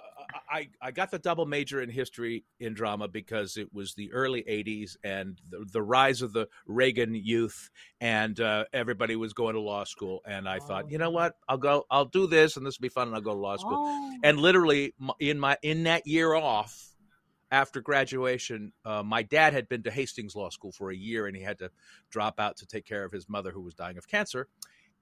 I I got the double major in history in drama because it was the early '80s and the, the rise of the Reagan youth, and uh, everybody was going to law school, and I thought, you know what, I'll go, I'll do this, and this will be fun, and I'll go to law school. Oh. and literally in my in that year off after graduation uh, my dad had been to hastings law school for a year and he had to drop out to take care of his mother who was dying of cancer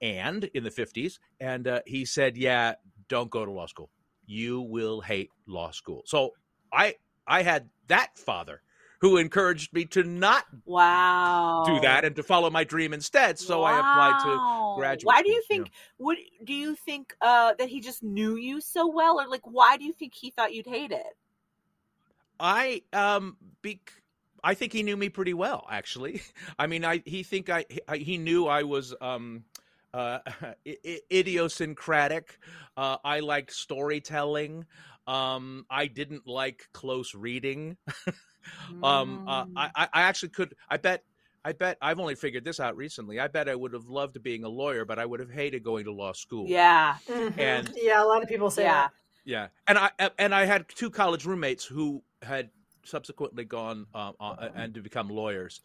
and in the 50s and uh, he said yeah don't go to law school you will hate law school so i i had that father who encouraged me to not wow. do that and to follow my dream instead so i applied to graduate Why do you think? Would do you think uh, that he just knew you so well, or like why do you think he thought you'd hate it? I um bec- I think he knew me pretty well actually. I mean I he think I he, he knew I was um uh i- i- idiosyncratic. Uh I liked storytelling. Um I didn't like close reading. um uh, Mm. I I I actually could I bet I bet I've only figured this out recently. I bet I would have loved being a lawyer, but I would have hated going to law school. yeah, Mhm. And- yeah a lot of people say yeah. Yeah, and I and I had two college roommates who had subsequently gone um, uh, and to become lawyers,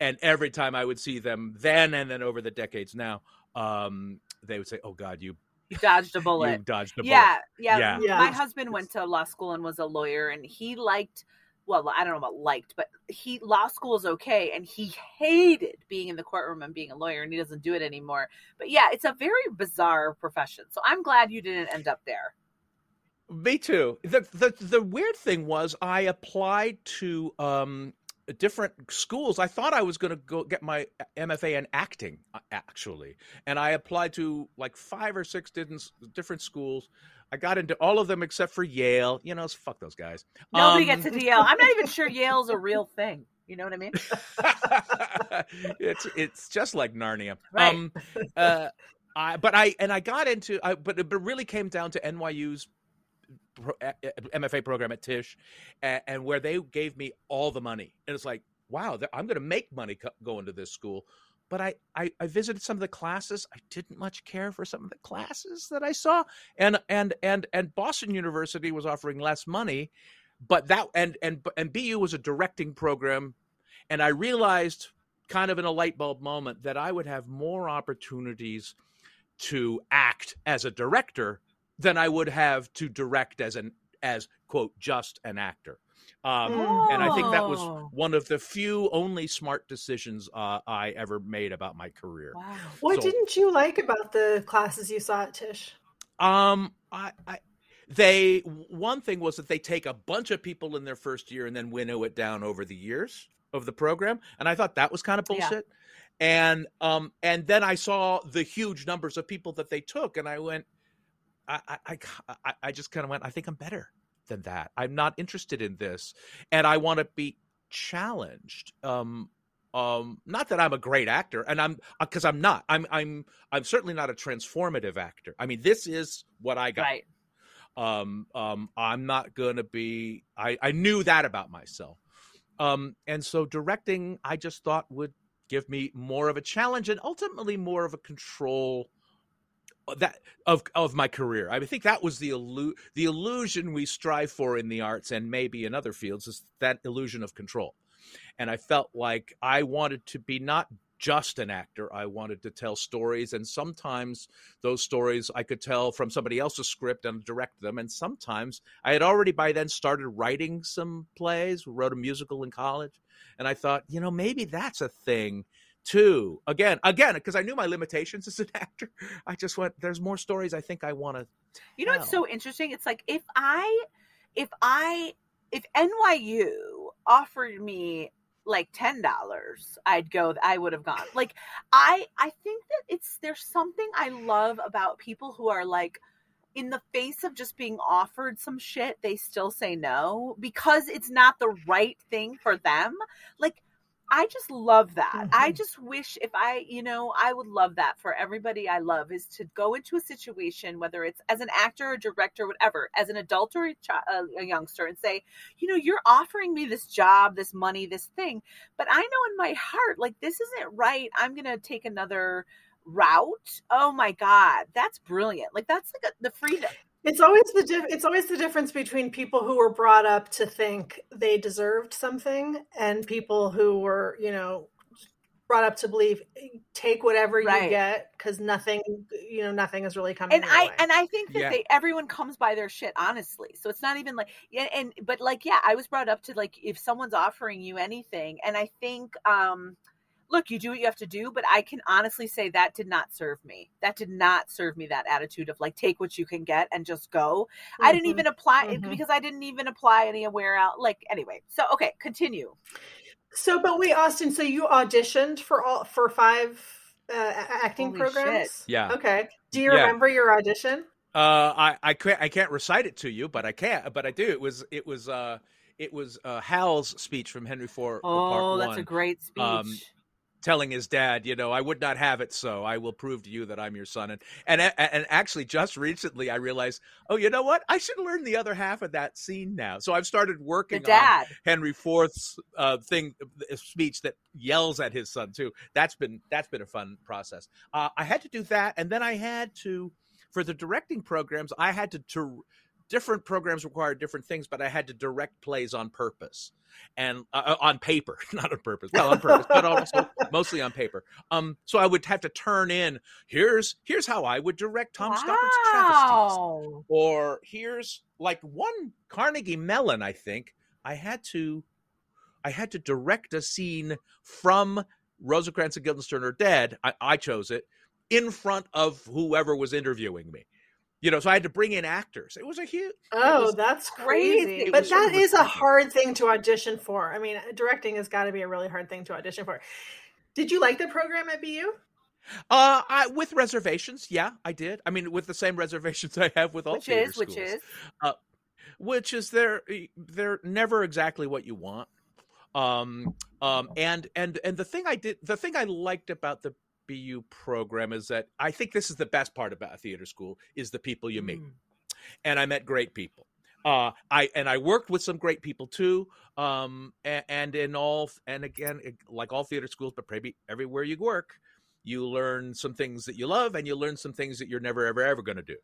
and every time I would see them then and then over the decades now, um, they would say, "Oh God, you You dodged a bullet. You dodged a bullet. Yeah, yeah, Yeah. Yeah. My husband went to law school and was a lawyer, and he liked. Well, I don't know about liked, but he law school is okay, and he hated being in the courtroom and being a lawyer, and he doesn't do it anymore. But yeah, it's a very bizarre profession. So I'm glad you didn't end up there. Me too. The, the the weird thing was I applied to um different schools. I thought I was going to go get my MFA in acting actually. And I applied to like five or six different different schools. I got into all of them except for Yale. You know, fuck those guys. Nobody Um, gets into Yale. I'm not even sure Yale's a real thing. You know what I mean? it's it's just like Narnia. Right. Um, uh, I but I and I got into I, but it really came down to NYU's MFA program at Tisch, and, and where they gave me all the money, and it's like wow, I'm going to make money co- going to this school. But I, I I visited some of the classes. I didn't much care for some of the classes that I saw, and and and and Boston University was offering less money, but that and and and BU was a directing program, and I realized kind of in a light bulb moment that I would have more opportunities to act as a director than I would have to direct as an as quote just an actor. Um, And I think that was Oh. one of the few only smart decisions uh, I ever made about my career. Wow. What So- didn't you like about the classes you saw at Tisch? Um, I, I, they one thing was that they take a bunch of people in their first year and then winnow it down over the years of the program, and I thought that was kind of Yeah. bullshit. And um, and then I saw the huge numbers of people that they took, and I went, I, I, I, I- just kind of went, I think I'm better than that. I'm not interested in this, and I want to be challenged. Um, um, not that I'm a great actor, and I'm because I'm not. I'm I'm I'm certainly not a transformative actor. I mean, this is what I got. Right. Um, um, I'm not going to be. I I knew that about myself. Um, and so directing, I just thought would give me more of a challenge and ultimately more of a control Uh, that of of my career. I think that was the illu- the illusion we strive for in the arts and maybe in other fields is that illusion of control. And I felt like I wanted to be not just an actor. I wanted to tell stories, and sometimes those stories I could tell from somebody else's script and direct them. And sometimes I had already by then started writing some plays, wrote a musical in college, and I thought, you know, maybe that's a thing too. Again, again, because I knew my limitations as an actor, I just went. There's more stories I think I want to. You know what's so interesting? It's like if I, if I, if NYU offered me like ten dollars, I'd go. I would have gone. Like I, I think that it's there's something I love about people who are like. In the face of just being offered some shit, they still say no because it's not the right thing for them. Like, I just love that. I Mhm. just wish if I, you know, I would love that for everybody I love is to go into a situation, whether it's as an actor or director, whatever, as an adult or a, chi- a, a youngster, and say, you know, you're offering me this job, this money, this thing, but I know in my heart, like, this isn't right. I'm going to take another route. Oh my God. That's brilliant. Like, that's like a, the freedom. It's always the dif- it's always the difference between people who were brought up to think they deserved something and people who were, you know, brought up to believe take whatever you Right. get because nothing, you know, nothing is really coming. and I way. and I think that Yeah. they everyone comes by their shit honestly. So it's not even like yeah and but like yeah, I was brought up to like if someone's offering you anything and I think um look, you do what you have to do, but I can honestly say that did not serve me. That did not serve me that attitude of like take what you can get and just go. I didn't Mhm. even apply Mhm. because I didn't even apply any anywhere out. Like anyway. So okay, continue. So, but wait, Austin. So you auditioned for all for five uh, acting Holy programs? shit. Yeah. Okay. Do you Yeah. remember your audition? Uh, I I can't I can't recite it to you, but I can't. But I do. It was it was uh it was uh, Hal's speech from Henry Fourth. Oh, Part that's One, a great speech. um, telling his dad, you know, I would not have it so. I will prove to you that I'm your son. And and and actually, just recently, I realized, oh, you know what? I should learn the other half of that scene now. So I've started working on. Henry Fourth's uh, thing uh, speech that yells at his son too. That's been that's been a fun process. Uh, I had to do that, and then I had to for the directing programs. I had to to different programs required different things, but I had to direct plays on purpose and uh, uh on paper, not on purpose. Well, on purpose, but also mostly on paper. Um, so I would have to turn in here's here's how I would direct Tom wow. Stoppard's travesties, or here's like one Carnegie Mellon. I think I had to I had to direct a scene from Rosencrantz and Guildenstern are dead. I, I chose it in front of whoever was interviewing me you know so i had to bring in actors. It was a huge oh that's crazy. but that is a hard thing to audition for. I mean directing has got to be a really hard thing to audition for. Did you like the program at bu uh I, with reservations yeah i did. I mean with the same reservations i have with all which is schools. which is. Uh, which is they're they're never exactly what you want. Um um and and and the thing i did the thing i liked about the BU program is that I think this is the best part about a theater school is the people you meet. Mm. And I met great people. Uh, I and I worked with some great people too. Um, and, and in all, and again, like all theater schools, but maybe everywhere you work, you learn some things that you love, and you learn some things that you're never, ever, ever going to do.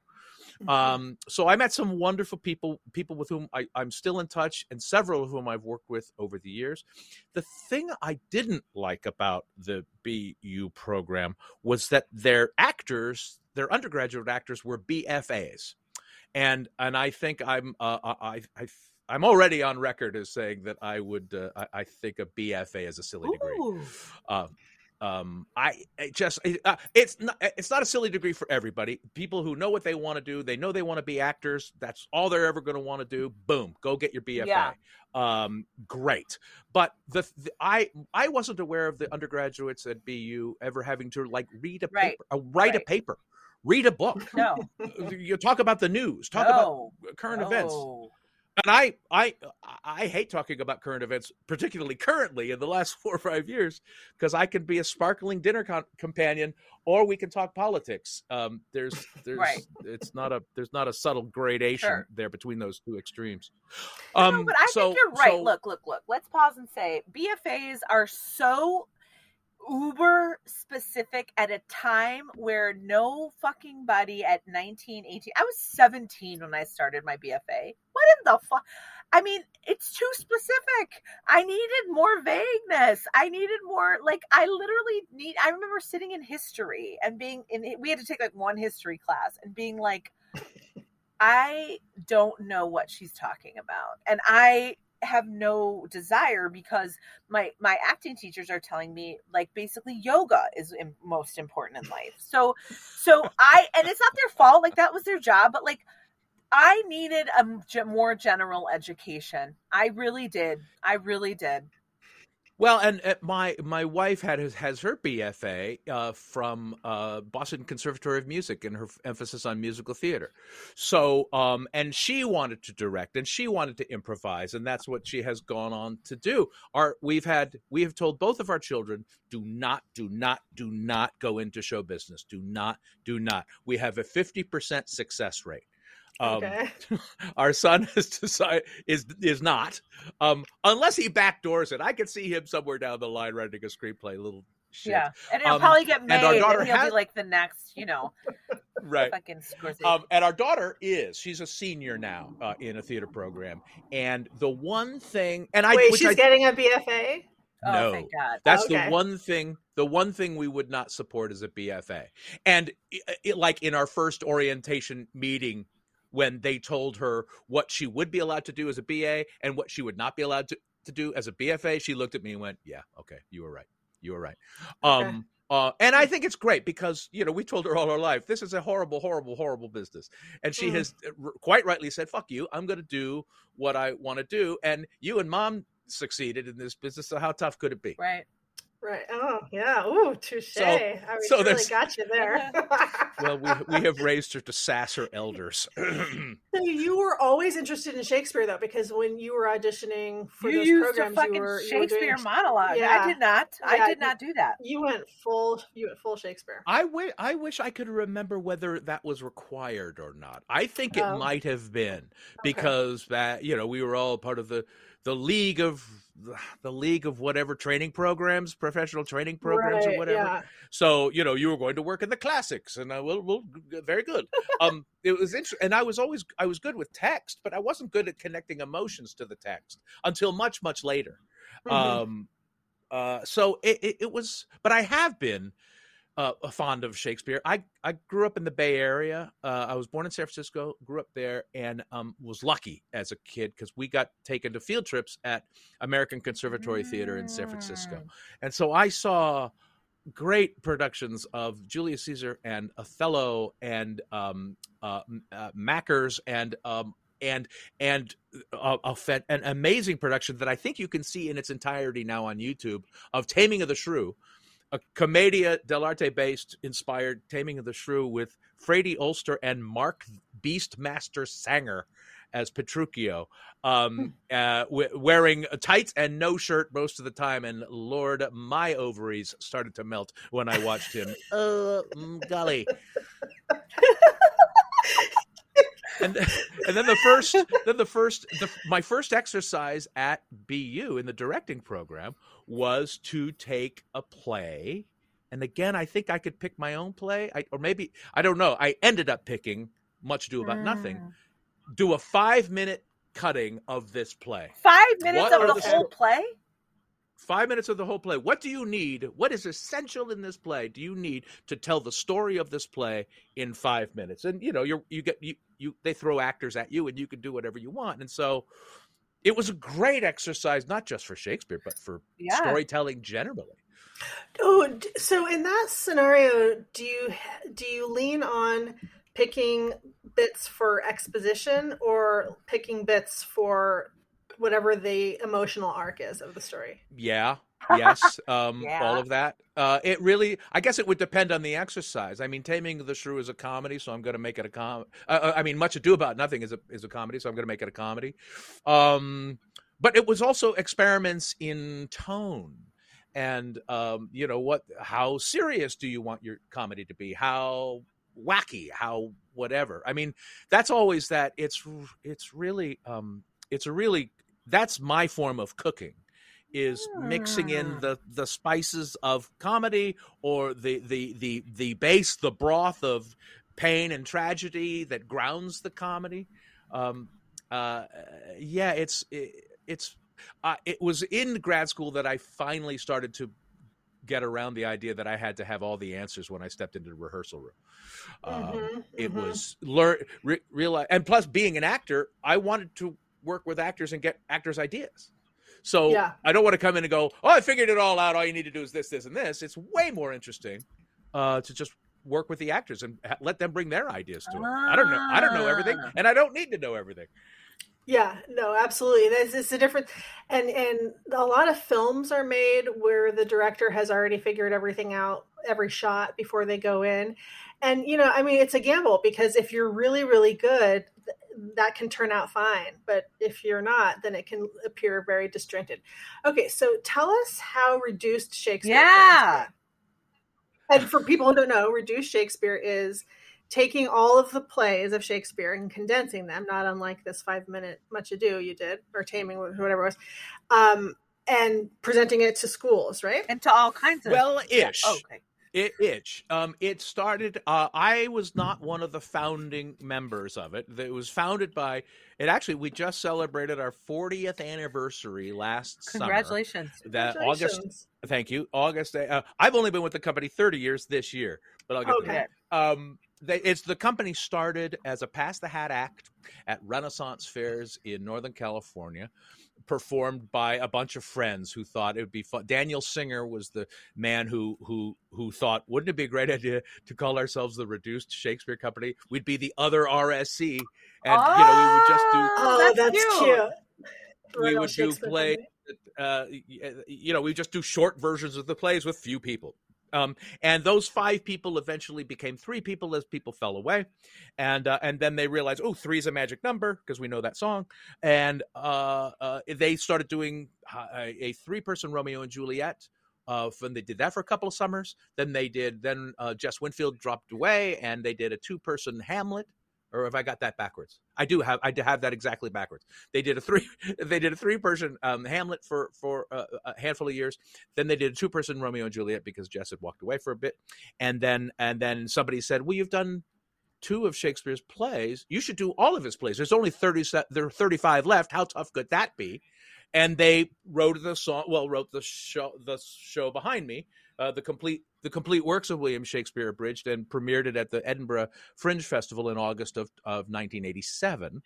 Mm-hmm. Um, so I met some wonderful people, people with whom I, I'm still in touch, and several of whom I've worked with over the years. The thing I didn't like about the BU program was that their actors, their undergraduate actors, were BFAs, and and I think I'm uh, I I. I'm already on record as saying that I would. Uh, I, I, think a BFA is a silly degree. Uh, um i it just it, uh, it's not it's not a silly degree for everybody people who know what they want to do they know they want to be actors that's all they're ever going to want to do boom go get your bfa yeah. um great but the, the, i i wasn't aware of the undergraduates at bu ever having to like read a right. paper uh, write right. a paper read a book no you talk about the news talk no. about current no. events and I, I, I hate talking about current events, particularly currently in the last four or five years, because I can be a sparkling dinner con- companion, or we can talk politics. Um, there's, there's, right. it's not a, there's not a subtle gradation sure. there between those two extremes. Um, no, but I so, think you're right. So, look, look, look. Let's pause and say BFAs are so uber specific at a time where no fucking body at 19 18 i was 17 when i started my bfa what in the fuck i mean it's too specific. I needed more vagueness. I needed more like i literally need i remember sitting in history and being in we had to take like one history class and being like i don't know what she's talking about. And i have no desire because my my acting teachers are telling me like basically yoga is in, most important in life. So so i and it's not their fault like that was their job but like i needed a more general education. I really did. I really did well, and uh, my my wife had has her BFA uh, from uh, Boston Conservatory of Music and her f- emphasis on musical theater. So, um, and she wanted to direct and she wanted to improvise, and that's what she has gone on to do. Our we've had we have told both of our children do not, do not, do not go into show business. Do not, do not. We have a fifty percent success rate. Um, okay. our son is decide, is is not, um, unless he backdoors it. I can see him somewhere down the line writing a screenplay, little shit. Yeah, and it'll um, probably get made, and, our daughter and he'll has... be like the next, you know, right? Fucking Um, and our daughter is she's a senior now uh, in a theater program, and the one thing, and I wait, she's I, getting a BFA. Oh, no, that's okay. the one thing. The one thing we would not support is a BFA, and it, it, like in our first orientation meeting when they told her what she would be allowed to do as a BA and what she would not be allowed to, to do as a BFA, she looked at me and went, "Yeah, okay, you were right. You were right." Um, uh, and I think it's great because you know we told her all our life this is a horrible, horrible, horrible business, and she mm. has uh, quite rightly said, "Fuck you! I'm going to do what I want to do." And you and mom succeeded in this business, so how tough could it be? Right. Right. Oh, yeah. Ooh, touche. So, I so really got you there. well, we, we have raised her to sass her elders. so you were always interested in Shakespeare, though, because when you were auditioning for you those used programs, a fucking you were Shakespeare you were doing, monologue. Yeah. I did not. Yeah, I did not do that. You went full. You went full Shakespeare. I, w- I wish I could remember whether that was required or not. I think it oh. might have been because okay. that you know we were all part of the the league of the league of whatever training programs, professional training programs Right, or whatever. yeah. So you know you were going to work in the classics, and I will, will very good. Um, it was interesting, and I was always I was good with text, but I wasn't good at connecting emotions to the text until much much later. Mhm. Um, uh, so it, it, it was, but I have been uh, fond of Shakespeare. I I grew up in the Bay Area. Uh, I was born in San Francisco, grew up there, and um, was lucky as a kid because we got taken to field trips at American Conservatory Theater in San Francisco, and so I saw great productions of Julius Caesar and Othello and um, uh, uh, Mackers and um, and and uh, a, an amazing production that I think you can see in its entirety now on YouTube of Taming of the Shrew, a commedia dell'arte based inspired Taming of the Shrew with Fredi Olster and Marc Beastmaster Singer as Petruchio, um, uh, w- wearing tights and no shirt most of the time. And Lord, my ovaries started to melt when I watched him. uh, mm, golly. and and then the first then the first the, my first exercise at BU in the directing program was to take a play. And again I think I could pick my own play. I, or maybe I don't know. I ended up picking much Ado about nothing. Mm. do a 5 minute cutting of this play. Five minutes What of the the whole play? Five minutes of the whole play. What do you need? What is essential in this play? Do you need to tell the story of this play in five minutes? And you know, you you get you you they throw actors at you, and you can do whatever you want. And so, it was a great exercise, not just for Shakespeare, but for Yeah. storytelling generally. Oh, so in that scenario, do you do you lean on picking bits for exposition or picking bits for whatever the emotional arc is of the story? Yeah. Yes. Um, Yeah. all of that. Uh, it really, I guess it would depend on the exercise. I mean, Taming the Shrew is a comedy, so I'm going to make it a com. Uh, uh, I mean, Much Ado About Nothing is a is a comedy, so I'm going to make it a comedy. Um, but it was also experiments in tone, and um, you know what? How serious do you want your comedy to be? How wacky? How whatever? I mean, that's always that. It's it's really um, it's a really that's my form of cooking is mixing in Hmm. the the spices of comedy or the the the the base the broth of pain and tragedy that grounds the comedy um uh yeah it's it, it's uh, it was in grad school that i finally started to get around the idea that i had to have all the answers when i stepped into the rehearsal room um, Mhm, it mhm. was learn re- realize and plus being an actor i wanted to work with actors and get actors ideas so Yeah. i don't want to come in and go oh i figured it all out all you need to do is this this and this it's way more interesting uh, to just work with the actors and ha- let them bring their ideas to it i don't know i don't know everything Ah. and i don't need to know everything Yeah, no, absolutely. This is a different, and and a lot of films are made where the director has already figured everything out, every shot before they go in, and you know, I mean, it's a gamble because if you're really, really good, th- that can turn out fine, but if you're not, then it can appear very disjointed. Okay, so tell us how reduced Shakespeare. Yeah. And for people who don't know, reduced Shakespeare is taking all of the plays of Shakespeare and condensing them, not unlike this five minute Much Ado you did, or Taming, whatever it was, um, and presenting it to schools, right? And to all kinds of well Yeah. ish Oh, okay. It itch. Um, it started. Uh, I was not one of the founding members of it. It was founded by. It actually. We just celebrated our 40th anniversary last summer. Congratulations. That August. Thank you, August. Uh, I've only been with the company 30 years this year, but I'll get to Okay. Um, they, it's the company started as a pass the hat act at Renaissance fairs in Northern California, performed by a bunch of friends who thought it would be fun. Daniel Singer was the man who who who thought, wouldn't it be a great idea to call ourselves the Reduced Shakespeare Company? We'd be the other RSC, and you know we would just do Oh, Oh, that's, that's cute. cute. We would do Shakespeare play- uh, you know, we just do short versions of the plays with few people. Um, and those five people eventually became three people as people fell away, and uh, and then they realized, oh, three is a magic number because we know that song, and uh, uh, they started doing uh, a, a three-person Romeo and Juliet. Uh, and they did that for a couple of summers. Then they did. Then uh, Jess Winfield dropped away, and they did a two-person Hamlet or have I got that backwards? I do have I have that exactly backwards. They did a three they did a three person um, Hamlet for for uh, a handful of years. Then they did a two person Romeo and Juliet because Jess had walked away for a bit, and then and then somebody said, "Well, you've done." Two of Shakespeare's plays. You should do all of his plays. There's only thirty. There are thirty-five left. How tough could that be? And they wrote the song. Well, wrote the show. The show behind me, uh, the complete the complete works of William Shakespeare abridged and premiered it at the Edinburgh Fringe Festival in August of, of 1987,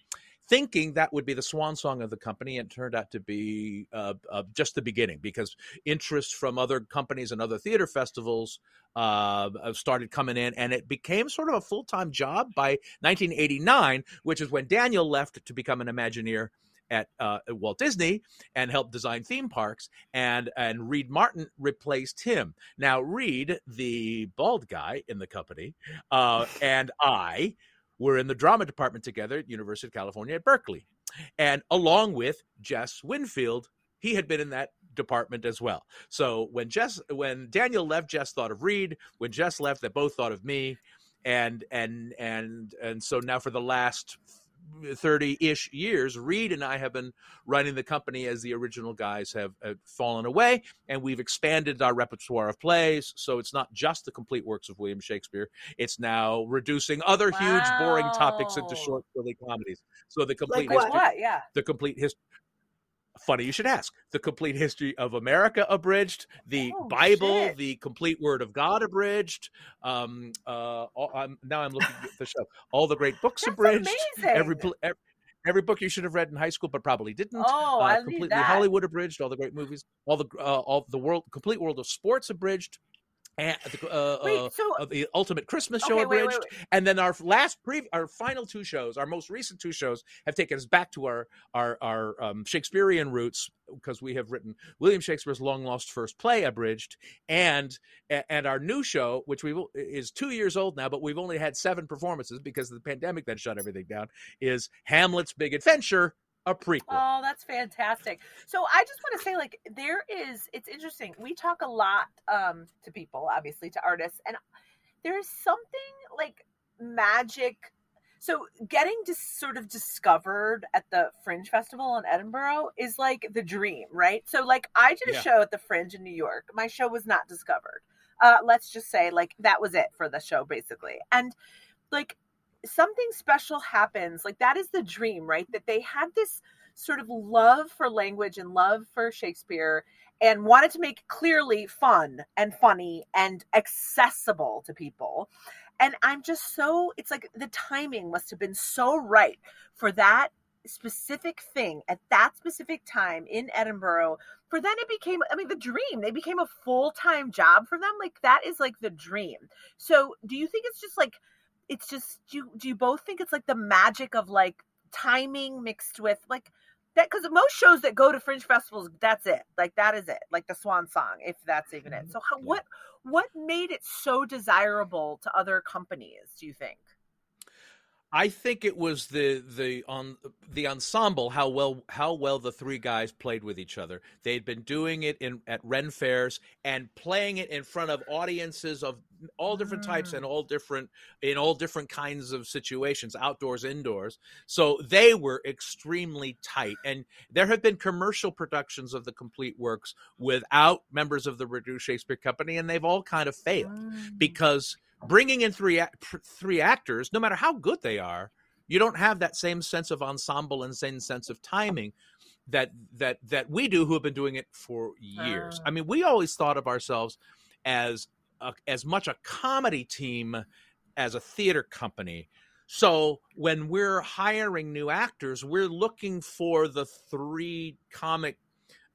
thinking that would be the swan song of the company, and turned out to be uh, uh, just the beginning because interest from other companies and other theater festivals uh, started coming in, and it became sort of a full time job by 1989, which is when Daniel left to become an Imagineer at uh, Walt Disney and helped design theme parks, and and Reed Martin replaced him. Now Reed, the bald guy in the company, uh, and I were in the drama department together at University of California at Berkeley, and along with Jess Winfield, he had been in that department as well. So when Jess, when Daniel left, Jess thought of Reed. When Jess left, they both thought of me, and and and and so now for the last 30 ish years, Reed and I have been running the company as the original guys have, have, fallen away, and we've expanded our repertoire of plays. So it's not just the complete works of William Shakespeare, it's now reducing other wow. huge, boring topics into short, silly comedies. So the complete like history, what? Yeah. the complete history funny you should ask the complete history of america abridged the oh, bible shit. the complete word of god abridged um uh all, I'm, now i'm looking at the show all the great books That's abridged amazing. every, every every book you should have read in high school but probably didn't oh uh, I completely hollywood abridged all the great movies all the uh, all the world complete world of sports abridged and uh, Wait, uh, so uh, the Ultimate Christmas Show okay, abridged, wait, wait. and then our last pre, our final two shows, our most recent two shows, have taken us back to our our our um, Shakespearean roots because we have written William Shakespeare's long lost first play abridged, and and our new show, which we will, is two years old now, but we've only had seven performances because of the pandemic that shut everything down. Is Hamlet's Big Adventure a prequel. Oh, that's fantastic. So I just want to say, like, there is. It's interesting. We talk a lot um, to people, obviously, to artists, and there's something like magic. So getting just sort of discovered at the Fringe Festival in Edinburgh is like the dream, right? So like I did a Yeah. show at the Fringe in New York. My show was not discovered. Uh, let's just say like that was it for the show basically. And like something special happens. Like that is the dream, right? That they had this sort of love for language and love for Shakespeare and wanted to make clearly fun and funny and accessible to people. And I'm just so, it's like the timing must have been so right for that specific thing at that specific time in Edinburgh. For then it became, I mean, the dream. They became a full time job for them. Like that is like the dream. So do you think it's just like, it's just do you, do you both think it's like the magic of like timing mixed with like that because most shows that go to fringe festivals that's it. Like that is it. Like the swan song if that's even it. Mm-hmm. So how, Yeah. what what made it so desirable to other companies do you think I think it was the the on the ensemble how well how well the three guys played with each other. They'd been doing it in at Ren fairs and playing it in front of audiences of all different types mm. and all different in all different kinds of situations, outdoors, indoors. So they were extremely tight. And there have been commercial productions of the complete works without members of the Reduced Shakespeare Company, and they've all kind of failed mm. because bringing in three three actors, no matter how good they are, you don't have that same sense of ensemble and same sense of timing that that that we do who have been doing it for years. Ah. I mean, we always thought of ourselves as a, as much a comedy team as a theater company. So when we're hiring new actors, we're looking for the three comic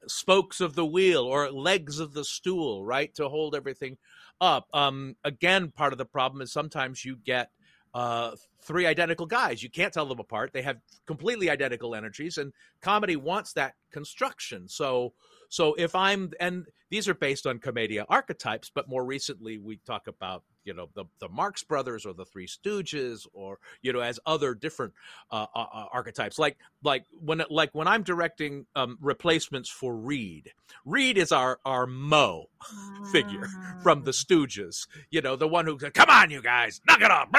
spokes of the wheel or legs of the stool, right, to hold everything up. Um, again, part of the problem is sometimes you get uh, three identical guys. You can't tell them apart. They have completely identical energies, and comedy wants that construction. So, so if I'm and these are based on commedia archetypes, but more recently we talk about you know the the Marx Brothers or the Three Stooges or you know as other different uh, uh, uh archetypes. Like like when like when I'm directing um, replacements for Reed. Reed is our our Moe figure from the Stooges. You know the one who said, "Come on, you guys, knock it off."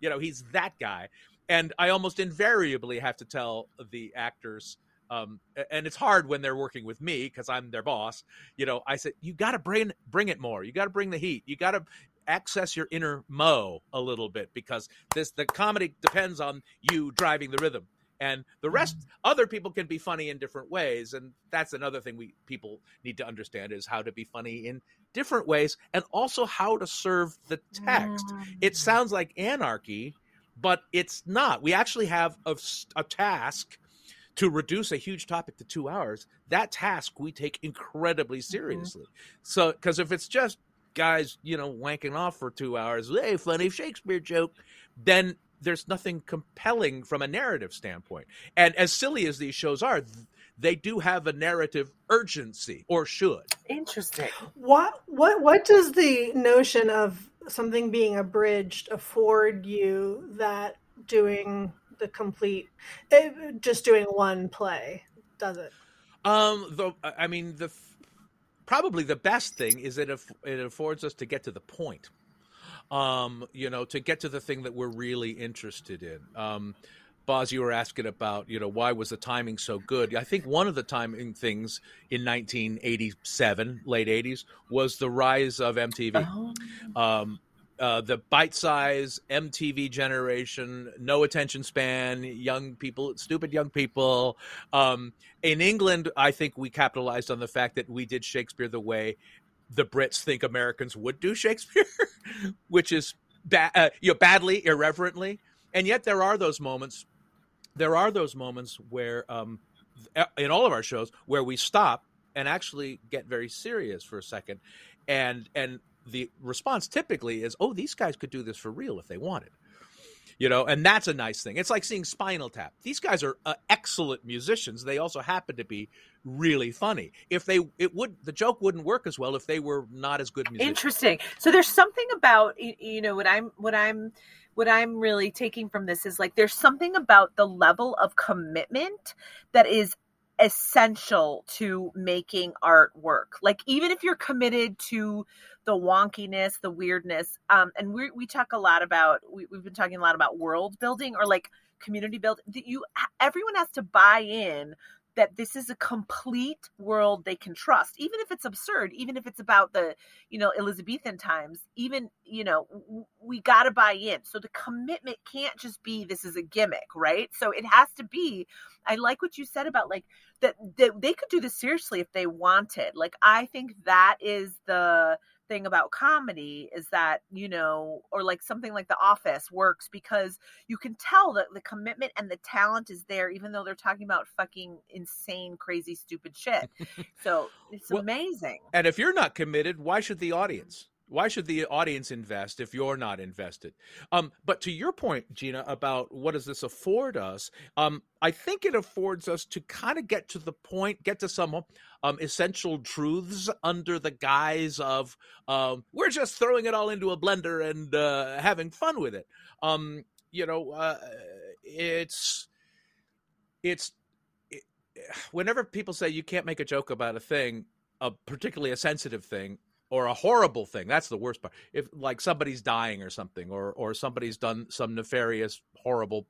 You know he's that guy, and I almost invariably have to tell the actors um, and it's hard when they're working with me because I'm their boss. You know, I said you got to bring bring it more. You got to bring the heat. You got to access your inner Moe a little bit because this the comedy depends on you driving the rhythm and the rest mm-hmm. other people can be funny in different ways and that's another thing we people need to understand is how to be funny in different ways and also how to serve the text it mm. sounds like anarchy but it's not we actually have a, a task to reduce a huge topic to two hours, that task we take incredibly mm-hmm. seriously. Mm-hmm. So, because if it's just guys, you know, wanking off for two hours, hey, funny Shakespeare joke, then there's nothing compelling from a narrative standpoint. And as silly as these shows are, they do have a narrative urgency, or should. Interesting. What what what does the notion of something being abridged afford you that doing the complete eh, just doing one play does it um the i mean the probably the best thing is that it affords us to get to the point um you know to get to the thing that we're really interested in um Boz, you were asking about, you know, why was the timing so good? I think one of the timing things in 1987, late 80s, was the rise of MTV. Oh. Um, uh, the bite size MTV generation, no attention span, young people, stupid young people. Um, in England, I think we capitalized on the fact that we did Shakespeare the way the Brits think Americans would do Shakespeare, which is ba- uh, you know, badly, irreverently. And yet, there are those moments. There are those moments where, um, in all of our shows, where we stop and actually get very serious for a second, and and the response typically is, "Oh, these guys could do this for real if they wanted." You know, and that's a nice thing. It's like seeing Spinal Tap. These guys are uh, excellent musicians. They also happen to be really funny. If they, it would, the joke wouldn't work as well if they were not as good musicians. Interesting. So there's something about you know what I'm what I'm what I'm really taking from this is like there's something about the level of commitment that is essential to making art work. Like even if you're committed to the wonkiness, the weirdness. Um, and we we talk a lot about we, we've been talking a lot about world building or like community build. That You everyone has to buy in that this is a complete world they can trust even if it's absurd even if it's about the you know elizabethan times even you know we got to buy in. So the commitment can't just be this is a gimmick right? So it has to be i like what you said about like that, that they could do this seriously if they wanted. Like i think that is the thing about comedy is that you know or like something like the office works because you can tell that the commitment and the talent is there even though they're talking about fucking insane crazy stupid shit. So it's well, amazing. and if you're not committed why should the audience why should the audience invest if you're not invested? Um, but to your point gina about what does this afford us um, i think it affords us to kind of get to the point get to some um, essential truths under the guise of um, we're just throwing it all into a blender and uh, having fun with it. Um, you know uh, it's it's it, whenever people say you can't make a joke about a thing a particularly a sensitive thing or a horrible thing. That's the worst part. If like somebody's dying or something, or or somebody's done some nefarious, horrible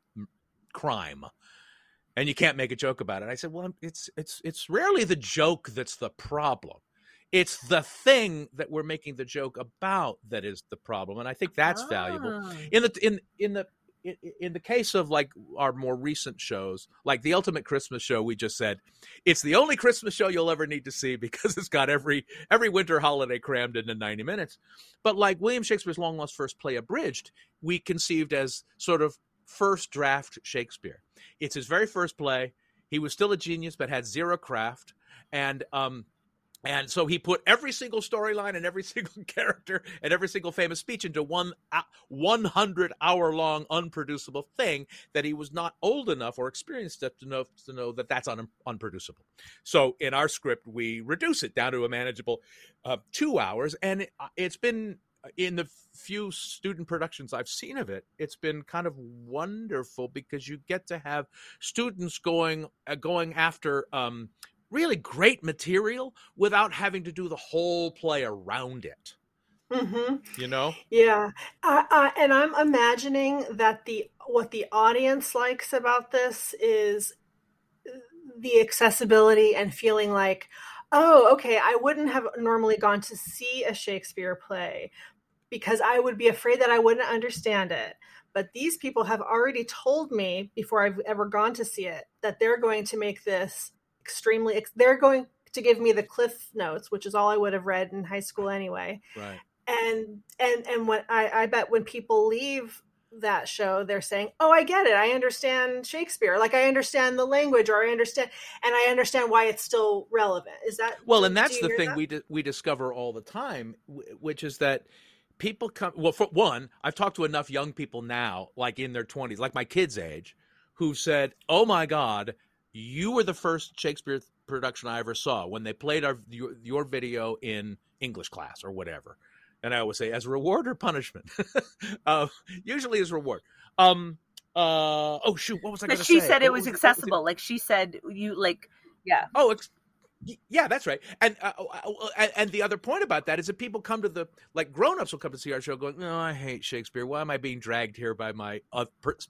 crime, and you can't make a joke about it. I said, well, it's it's it's rarely the joke that's the problem. It's the thing that we're making the joke about that is the problem, and I think that's ah. valuable. In the in in the in the case of like our more recent shows, like the Ultimate Christmas Show, we just said it's the only Christmas show you'll ever need to see because it's got every every winter holiday crammed into 90 minutes. But like William Shakespeare's long lost first play, Abridged, we conceived as sort of first draft Shakespeare. It's his very first play. He was still a genius, but had zero craft, and um, and so he put every single storyline and every single character and every single famous speech into one 100 hour long unproducible thing that he was not old enough or experienced enough to know, that that's un, unproducible. So in our script, we reduce it down to a manageable uh, two hours. And it, has been in the few student productions I've seen of it, it's been kind of wonderful because you get to have students going uh, going after um, really great material without having to do the whole play around it. Mm-hmm. You know? Yeah, uh, uh, and I'm imagining that the what the audience likes about this is the accessibility and feeling like, oh, okay, I wouldn't have normally gone to see a Shakespeare play because I would be afraid that I wouldn't understand it. But these people have already told me before I've ever gone to see it that they're going to make this extremely, they're going to give me the cliff notes, which is all I would have read in high school anyway. Right. And and and what I, I bet when people leave that show they're saying oh i get it i understand shakespeare like i understand the language or i understand and i understand why it's still relevant is that well and that's the thing that? we di- we discover all the time which is that people come well for one i've talked to enough young people now like in their 20s like my kids age who said oh my god you were the first shakespeare production i ever saw when they played our your, your video in english class or whatever and I always say as reward or punishment. uh, usually as reward. Um, uh, oh shoot, what was I going to say? She said it was, was accessible. It? Like she said, you like, yeah. Oh, it's yeah, that's right. And uh, uh, uh and the other point about that is that people come to the like grown-ups will come to see our show going, "No, I hate Shakespeare. Why am I being dragged here by my uh,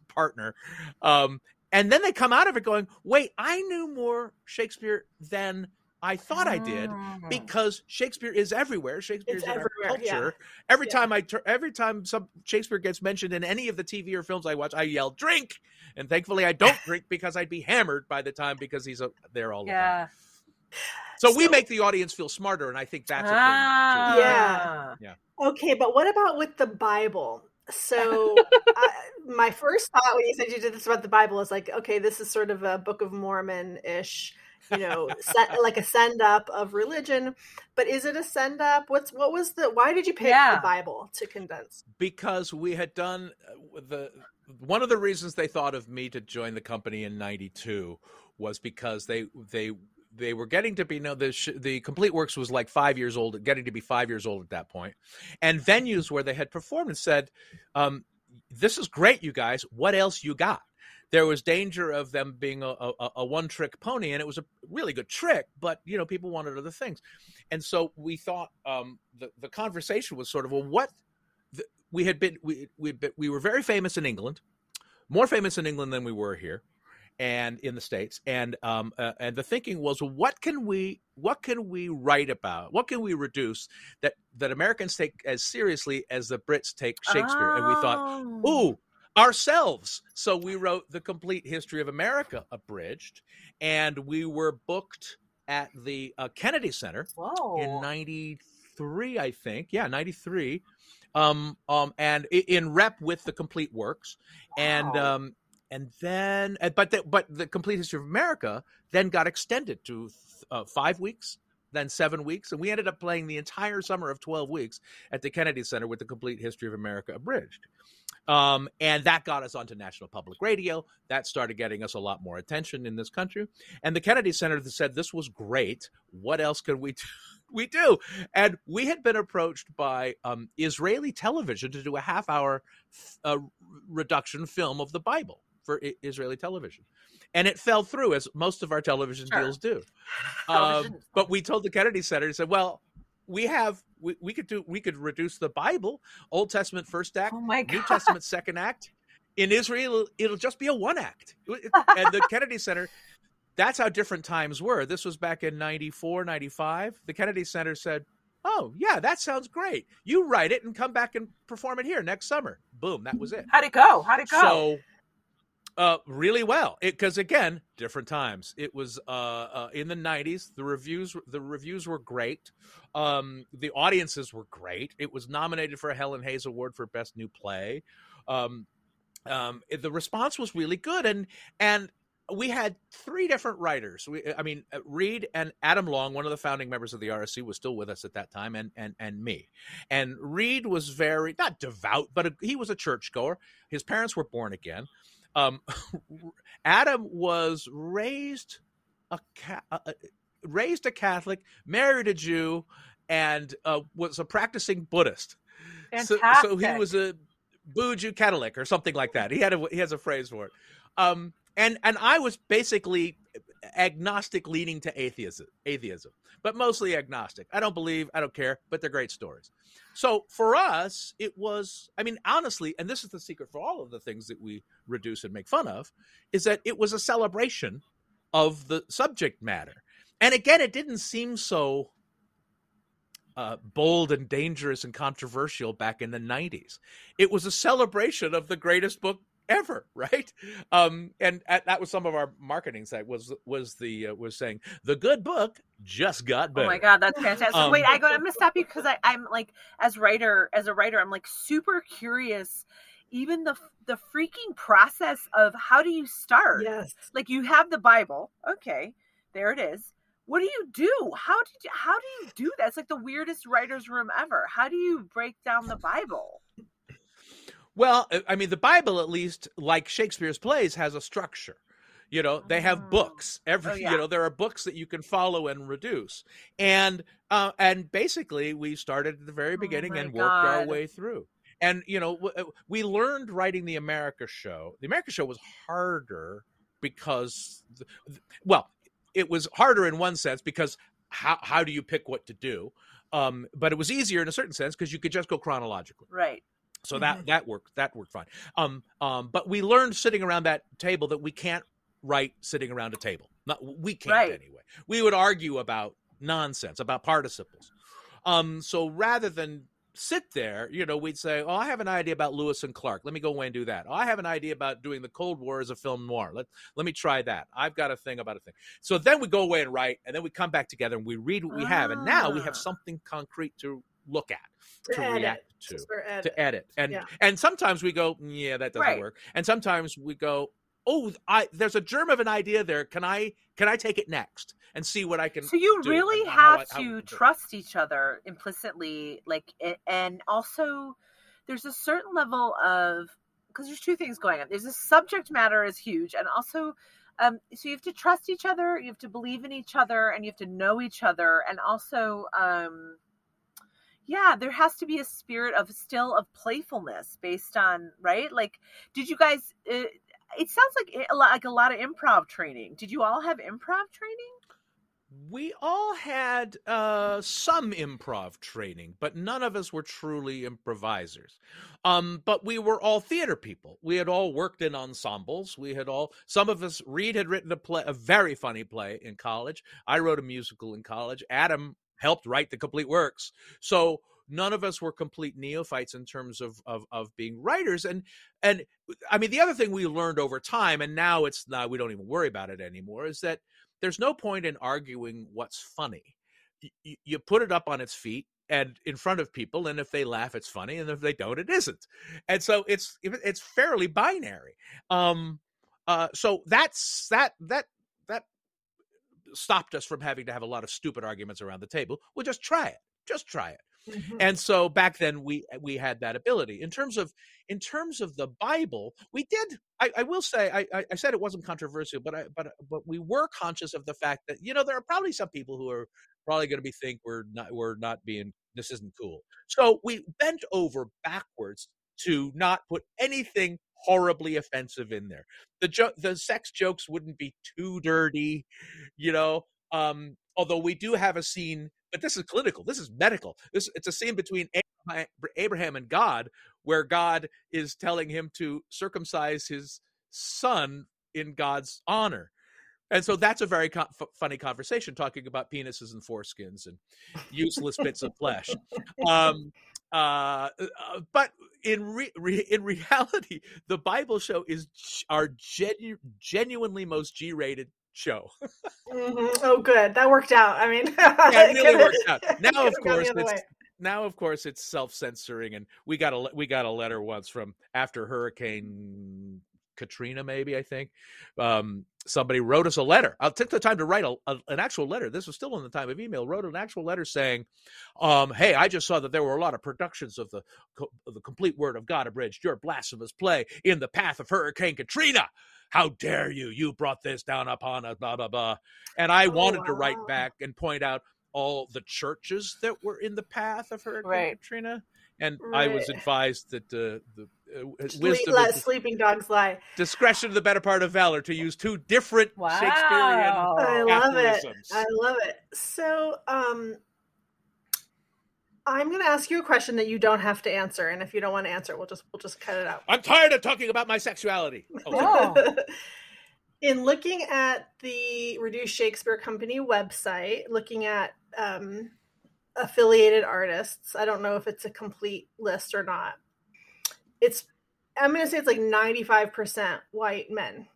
partner?" Um, and then they come out of it going, "Wait, I knew more Shakespeare than I thought I did ah. because Shakespeare is everywhere. Shakespeare is in our culture. Yeah. Every yeah. time I tur- every time some Shakespeare gets mentioned in any of the TV or films I watch, I yell drink, and thankfully I don't drink because I'd be hammered by the time because he's a, there all the yeah. time. So, so, we make the audience feel smarter, and I think that's ah, a thing. Too. Yeah. Yeah. Okay, but what about with the Bible? So, I, my first thought when you said you did this about the Bible is like, okay, this is sort of a Book of Mormon ish you know, set, like a send up of religion. But is it a send up? What's what was the? Why did you pick yeah. the Bible to condense? Because we had done uh, the one of the reasons they thought of me to join the company in '92 was because they they they were getting to be you know the the complete works was like five years old getting to be five years old at that point. And venues where they had performed and said um, this is great you guys. What else you got? There was danger of them being a, a, a one trick pony, and it was a really good trick, but you know people wanted other things, and so we thought um, the the conversation was sort of well, what the, we had been we we we were very famous in England, more famous in England than we were here and in the states and um uh, and the thinking was what can we what can we write about what can we reduce that that americans take as seriously as the brits take shakespeare oh. and we thought oh. ooh ourselves. So we wrote The Complete History of America abridged, and we were booked at the uh, Kennedy Center Whoa. in 93, I think. Yeah, 93. Um, um, and in rep with the complete works. Wow. And, um, and then, but the, but the complete history of America then got extended to uh, five weeks, then seven weeks, and we ended up playing the entire summer of twelve weeks at the Kennedy Center with the complete history of America abridged. Um, and that got us onto National Public Radio. That started getting us a lot more attention in this country. And the Kennedy Center said this was great. What else could we do? we do? And we had been approached by um, Israeli television to do a half hour uh, reduction film of the Bible for I- Israeli television. And it fell through, as most of our television sure. deals do. Um, but we told the Kennedy Center, said, well, we have we, we could do we could reduce the Bible, Old Testament first act, oh New Testament second act. In Israel, it'll, it'll just be a one act. and the Kennedy Center, that's how different times were. This was back in 94, 95. The Kennedy Center said, Oh, yeah, that sounds great. You write it and come back and perform it here next summer. Boom, that was it. How'd it go? How'd it go? So uh, really well. Because again, different times. It was uh, uh, in the '90s. The reviews, the reviews were great. Um, the audiences were great. It was nominated for a Helen Hayes Award for Best New Play. Um, um, the response was really good, and and we had three different writers. We, I mean, uh, Reed and Adam Long, one of the founding members of the RSC, was still with us at that time, and and and me. And Reed was very not devout, but a, he was a churchgoer. His parents were born again. Um, Adam was raised a, a, raised a Catholic, married a Jew, and uh, was a practicing Buddhist. So, so he was a Buju Catholic or something like that. He had a he has a phrase for it. Um, and and I was basically agnostic, leading to atheism, atheism, but mostly agnostic. I don't believe, I don't care, but they're great stories. So for us, it was. I mean, honestly, and this is the secret for all of the things that we reduce and make fun of, is that it was a celebration of the subject matter. And again, it didn't seem so uh, bold and dangerous and controversial back in the 90s. It was a celebration of the greatest book ever, right? Um, and at, that was some of our marketing site was was the uh, was saying the good book just got better. Oh my god, that's fantastic! Um, Wait, I go. I'm gonna stop you because I I'm like as writer as a writer, I'm like super curious. Even the the freaking process of how do you start? Yes, like you have the Bible. Okay, there it is what do you do? How did you, how do you do that? It's like the weirdest writer's room ever. How do you break down the Bible? Well, I mean, the Bible, at least, like Shakespeare's plays, has a structure. You know, they have oh. books. Every, oh, yeah. you know, there are books that you can follow and reduce, and uh, and basically, we started at the very oh beginning oh and worked God. our way through. And you know, we learned writing the America Show. The America Show was harder because, well, it was harder in one sense because how how do you pick what to do? Um, but it was easier in a certain sense because you could just go chronologically. Right. So that mm-hmm. that worked that worked fine. Um, um, but we learned sitting around that table that we can't write sitting around a table. Not we can't right. anyway. We would argue about nonsense about participles. Um, so rather than sit there, you know, we'd say, "Oh, I have an idea about Lewis and Clark. Let me go away and do that. Oh, I have an idea about doing the Cold War as a film noir. Let let me try that. I've got a thing about a thing." So then we go away and write, and then we come back together and we read what we ah. have, and now we have ah. something concrete to look at, to, to react to, edit. to edit, and yeah. and sometimes we go, mm, "Yeah, that doesn't right. work," and sometimes we go, oh i there's a germ of an idea there. Can i can i take it next and see what i can so you really have I, to trust each other implicitly like and also there's a certain level of because there's two things going on. There's a subject matter is huge and also um, so you have to trust each other you have to believe in each other and you have to know each other. And also um, yeah there has to be a spirit of still of playfulness based on right like did you guys uh, it sounds like like a lot of improv training. Did you all have improv training? We all had uh, some improv training, but none of us were truly improvisers. Um, but we were all theater people. We had all worked in ensembles. We had all some of us. Reed had written a play, a very funny play in college. I wrote a musical in college. Adam helped write the complete works. So none of us were complete neophytes in terms of, of of being writers and and i mean the other thing we learned over time and now it's not we don't even worry about it anymore is that there's no point in arguing what's funny. You, put it up on its feet and in front of people and if they laugh it's funny and if they don't it isn't. And so it's it's fairly binary. Um uh so that's that that that stopped us from having to have a lot of stupid arguments around the table we'll just try it just try it Mm-hmm. And so back then we we had that ability. In terms of in terms of the Bible, we did. I, I will say I, I said it wasn't controversial, but I but but we were conscious of the fact that you know there are probably some people who are probably going to be think we're not we're not being this isn't cool. So we bent over backwards to not put anything horribly offensive in there. The jo- the sex jokes wouldn't be too dirty, you know. Um, although we do have a scene but this is clinical. This is medical. This it's a scene between Abraham and God where God is telling him to circumcise his son in God's honor. And so that's a very co- f- funny conversation talking about penises and foreskins and useless bits of flesh. Um, uh, uh, but in re- re- in reality, the Bible show is our genu- genuinely most G-rated show. mm-hmm. Oh, good. That worked out. I mean, yeah, it really worked out. Now, of course, it's now, of course, it's self-censoring, and we got a we got a letter once from after Hurricane Katrina, maybe I think. Um, somebody wrote us a letter. I took the time to write a, a, an actual letter. This was still in the time of email. Wrote an actual letter saying, um, "Hey, I just saw that there were a lot of productions of the of the complete Word of God abridged. Your blasphemous play in the path of Hurricane Katrina." how dare you? You brought this down upon us, blah, blah, blah. And I oh, wanted wow. to write back and point out all the churches that were in the path of Hurricane right. Katrina. And Right. I was advised that uh, the uh, wisdom let sleeping dogs lie. discretion the better part of valor to use two different Shakespearean Wow. I love it. I love it. So, um, I'm going to ask you a question that you don't have to answer, and if you don't want to answer, we'll just we'll just cut it out. I'm tired of talking about my sexuality. Oh, Oh. In looking at the Reduced Shakespeare Company website, looking at um, affiliated artists, I don't know if it's a complete list or not. It's I'm going to say it's like 95% white men.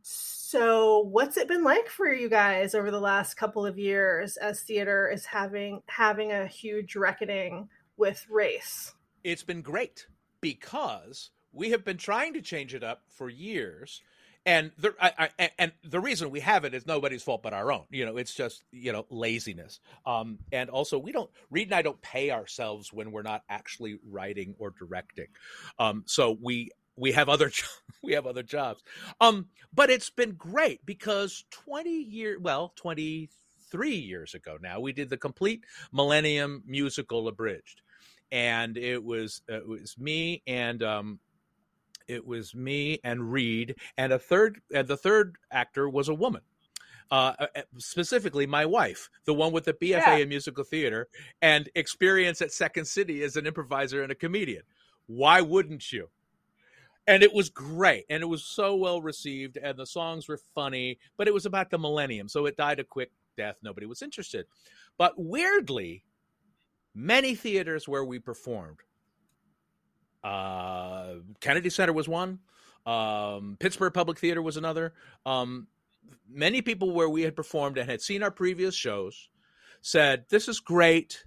So, what's it been like for you guys over the last couple of years as theater is having having a huge reckoning with race? it's been great because we have been trying to change it up for years and the I, I, and the reason we have it is nobody's fault but our own. You know it's just you know laziness. Um and also we don't reed and i don't pay ourselves when we're not actually writing or directing. Um so we we have other we have other jobs. Um but it's been great because 20 year well 23 years ago now we did the complete millennium musical abridged. And it was it was me and um it was me and Reed and a third and the third actor was a woman. Uh, specifically my wife, the one with the BFA Yeah. in musical theater and experience at Second City as an improviser and a comedian. Why wouldn't you? And it was great, and it was so well received, and the songs were funny, but it was about the millennium, so it died a quick death. Nobody was interested. But weirdly, many theaters where we performed, uh, Kennedy Center was one, um, Pittsburgh Public Theater was another. Um, many people where we had performed and had seen our previous shows said, "This is great.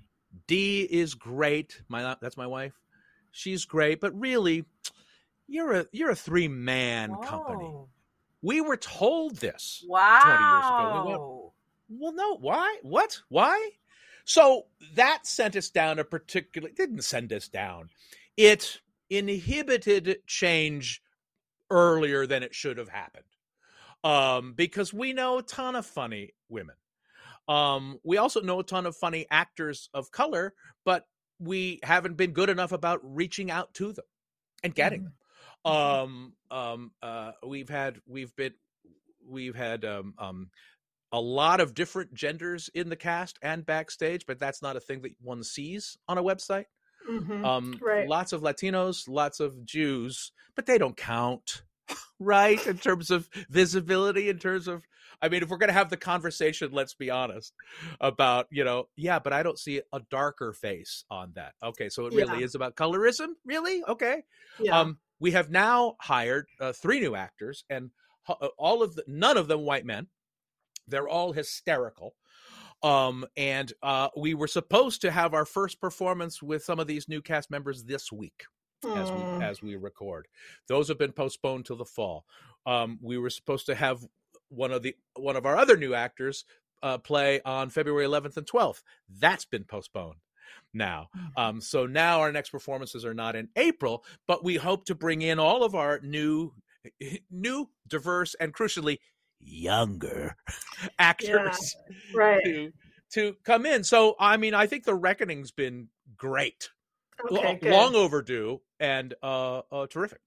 Dee is great. My that's my wife. She's great, but really, you're a you're a three man company. We were told this Wow. We went- well, no. Why? What? Why? So that sent us down a particular. it Didn't send us down. It inhibited change earlier than it should have happened, um, because we know a ton of funny women. Um, we also know a ton of funny actors of color, but we haven't been good enough about reaching out to them and getting them. Um, um, uh, we've had we've been we've had um, um, a lot of different genders in the cast and backstage, but that's not a thing that one sees on a website. Mhm. Um, Right. Lots of Latinos, lots of Jews, but they don't count, right? In terms of visibility, in terms of, I mean, if we're going to have the conversation, let's be honest about, you know, yeah, but I don't see a darker face on that. Okay, so it really Yeah. is about colorism, really? Okay. yeah. Um, we have now hired uh, three new actors, and uh, all of the none of them white men. They're all hysterical. Um, and uh, we were supposed to have our first performance with some of these new cast members this week as we Mm. as we record. Those have been postponed till the fall. Um, we were supposed to have one of the one of our other new actors uh, play on February 11th and 12th. That's been postponed now. Um, so now our next performances are not in April, but we hope to bring in all of our new, new, diverse, and crucially younger actors right. to to come in. So I mean, I think the reckoning's been great, Okay, Lo- good. long overdue, and uh, uh, terrific.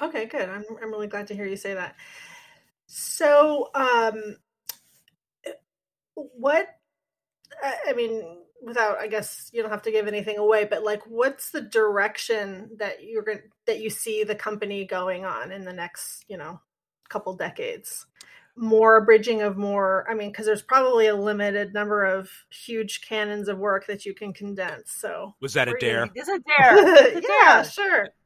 Okay, good. I'm I'm really glad to hear you say that. So, um, what? I I mean, without, I guess you don't have to give anything away, but like, what's the direction that you're going that you see the company going on in the next, you know, couple decades? More bridging of more. I mean, because there's probably a limited number of huge canons of work that you can condense. So, Was that a dare? It's a dare. It's a yeah, dare. sure.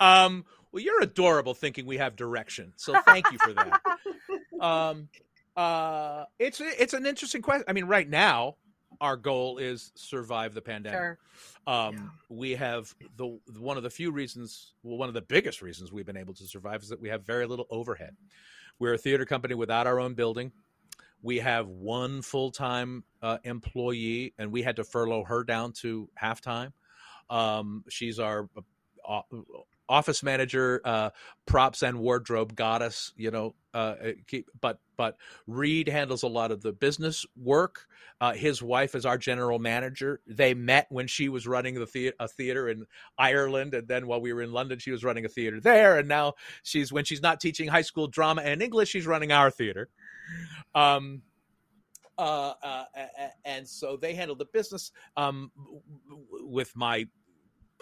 Um, well, you're adorable, thinking we have direction. So thank you for that. um, uh, it's it's an interesting question. I mean, right now, our goal is survive the pandemic. Sure. Um, we have the one of the few reasons, well, one of the biggest reasons we've been able to survive is that we have very little overhead. We're a theater company without our own building. We have one full time uh, employee, and we had to furlough her down to half time. Um, she's our uh, office manager, uh, props and wardrobe goddess. You know, uh, keep, but but Reed handles a lot of the business work. Uh, his wife is our general manager. They met when she was running the, the a theater in Ireland, and then while we were in London, she was running a theater there. And now she's when she's not teaching high school drama and English, she's running our theater. Um, uh, uh, and so they handle the business um, with my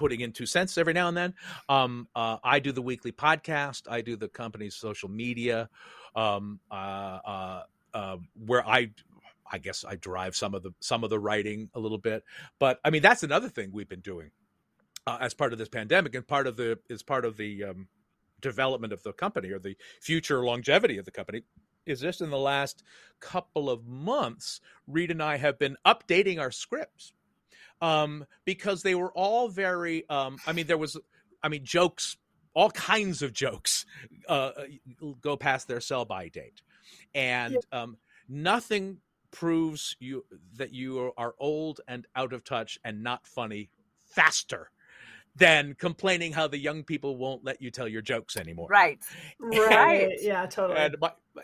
putting in two cents every now and then. Um, uh, I do the weekly podcast. I do the company's social media, um, uh, uh, uh, where I, I guess I drive some of the some of the writing a little bit. But I mean, that's another thing we've been doing as part of this pandemic, and part of the is part of the um, development of the company or the future longevity of the company is just in the last couple of months, Reed and I have been updating our scripts um, because they were all very. Um, I mean, there was, I mean, jokes, all kinds of jokes uh, go past their sell by date, and um, nothing proves you that you are old and out of touch and not funny faster than complaining how the young people won't let you tell your jokes anymore. Right. Right. yeah, totally. And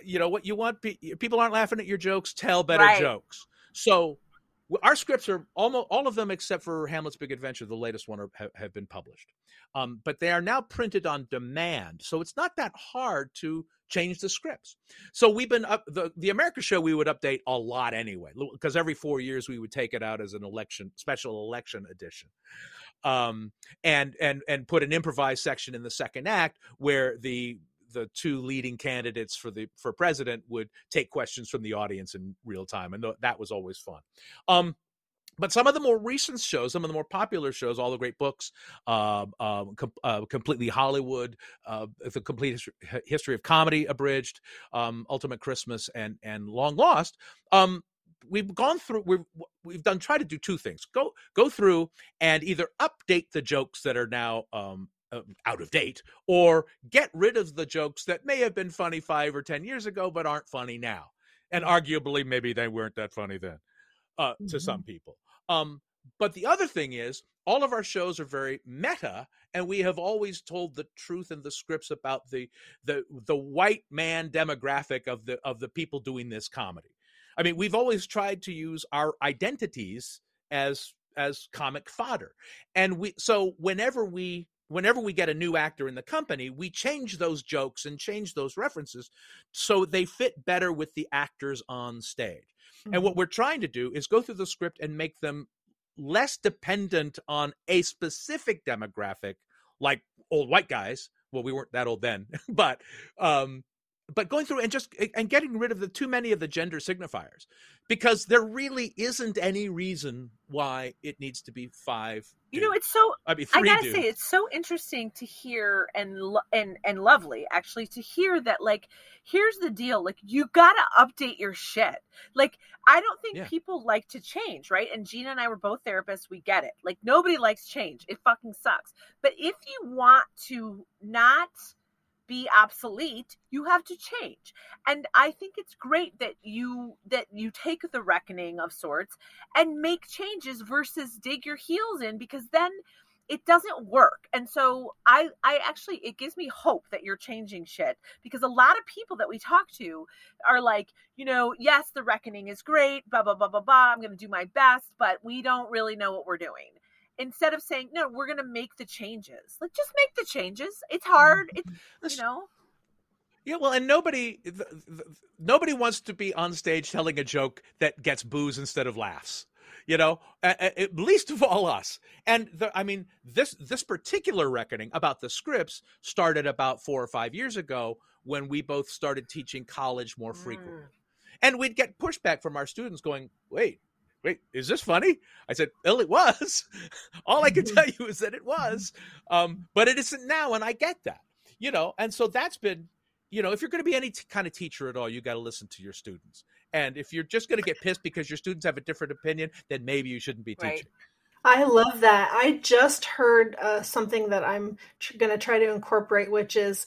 you know what you want people aren't laughing at your jokes, tell better right. jokes. So our scripts are almost all of them except for Hamlet's Big Adventure, the latest one, are, have, have, been published. Um, but they are now printed on demand, so it's not that hard to change the scripts. So we've been up the the America show. We would update a lot anyway, because every four years we would take it out as an election special election edition, um, and and and put an improvised section in the second act where the the two leading candidates for the for president would take questions from the audience in real time, and th- that was always fun. Um, but some of the more recent shows, some of the more popular shows, all the great books, uh, uh, com- uh, completely Hollywood, uh, the complete history, history, of comedy abridged, um, Ultimate Christmas, and and Long Lost. Um, we've gone through. We've we've done try to do two things: go go through and either update the jokes that are now um, uh, out of date or get rid of the jokes that may have been funny five or ten years ago but aren't funny now and mm-hmm. arguably maybe they weren't that funny then uh, mm-hmm. to some people um, but the other thing is all of our shows are very meta and we have always told the truth in the scripts about the the the white man demographic of the of the people doing this comedy i mean we've always tried to use our identities as as comic fodder and we so whenever we whenever we get a new actor in the company, we change those jokes and change those references so they fit better with the actors on stage. Mm-hmm. And what mm-hmm. we're trying to do is go through the script and make them less dependent on a specific demographic like old white guys. Well, we weren't that old then, but um but going through and just and getting rid of the too many of the gender signifiers because there really isn't any reason why it needs to be five you know it's so i mean i gotta say it's so interesting to hear and and and lovely actually to hear that like here's the deal like you gotta update your shit. Like i don't think yeah. people like to change right? And gina and i were both therapists we get it. Like nobody likes change. It fucking sucks. But if you want to not be obsolete you have to change. And i think it's great that you that you take the reckoning of sorts and make changes versus dig your heels in because then it doesn't work. And so i i actually it gives me hope that you're changing shit because a lot of people that we talk to are like you know yes the reckoning is great blah blah blah blah blah i'm going to do my best but we don't really know what we're doing instead of saying no we're going to make the changes. Like just make the changes. It's hard. It's you know? Yeah well and nobody nobody wants to be on stage telling a joke that gets boos instead of laughs you know? At, least of all us. And the, i mean this this particular reckoning about the scripts started about four or five years ago when we both started teaching college more frequently. Mm. and we'd get pushback from our students going wait wait, is this funny? I said, well, it was. All I can tell you is that it was. Um, but it isn't now, and I get that. You know, and so that's been, you know, if you're going to be any t- kind of teacher at all, you got to listen to your students. And if you're just going to get pissed because your students have a different opinion, then maybe you shouldn't be teaching. I love that. I just heard uh, something that I'm tr- going to try to incorporate, which is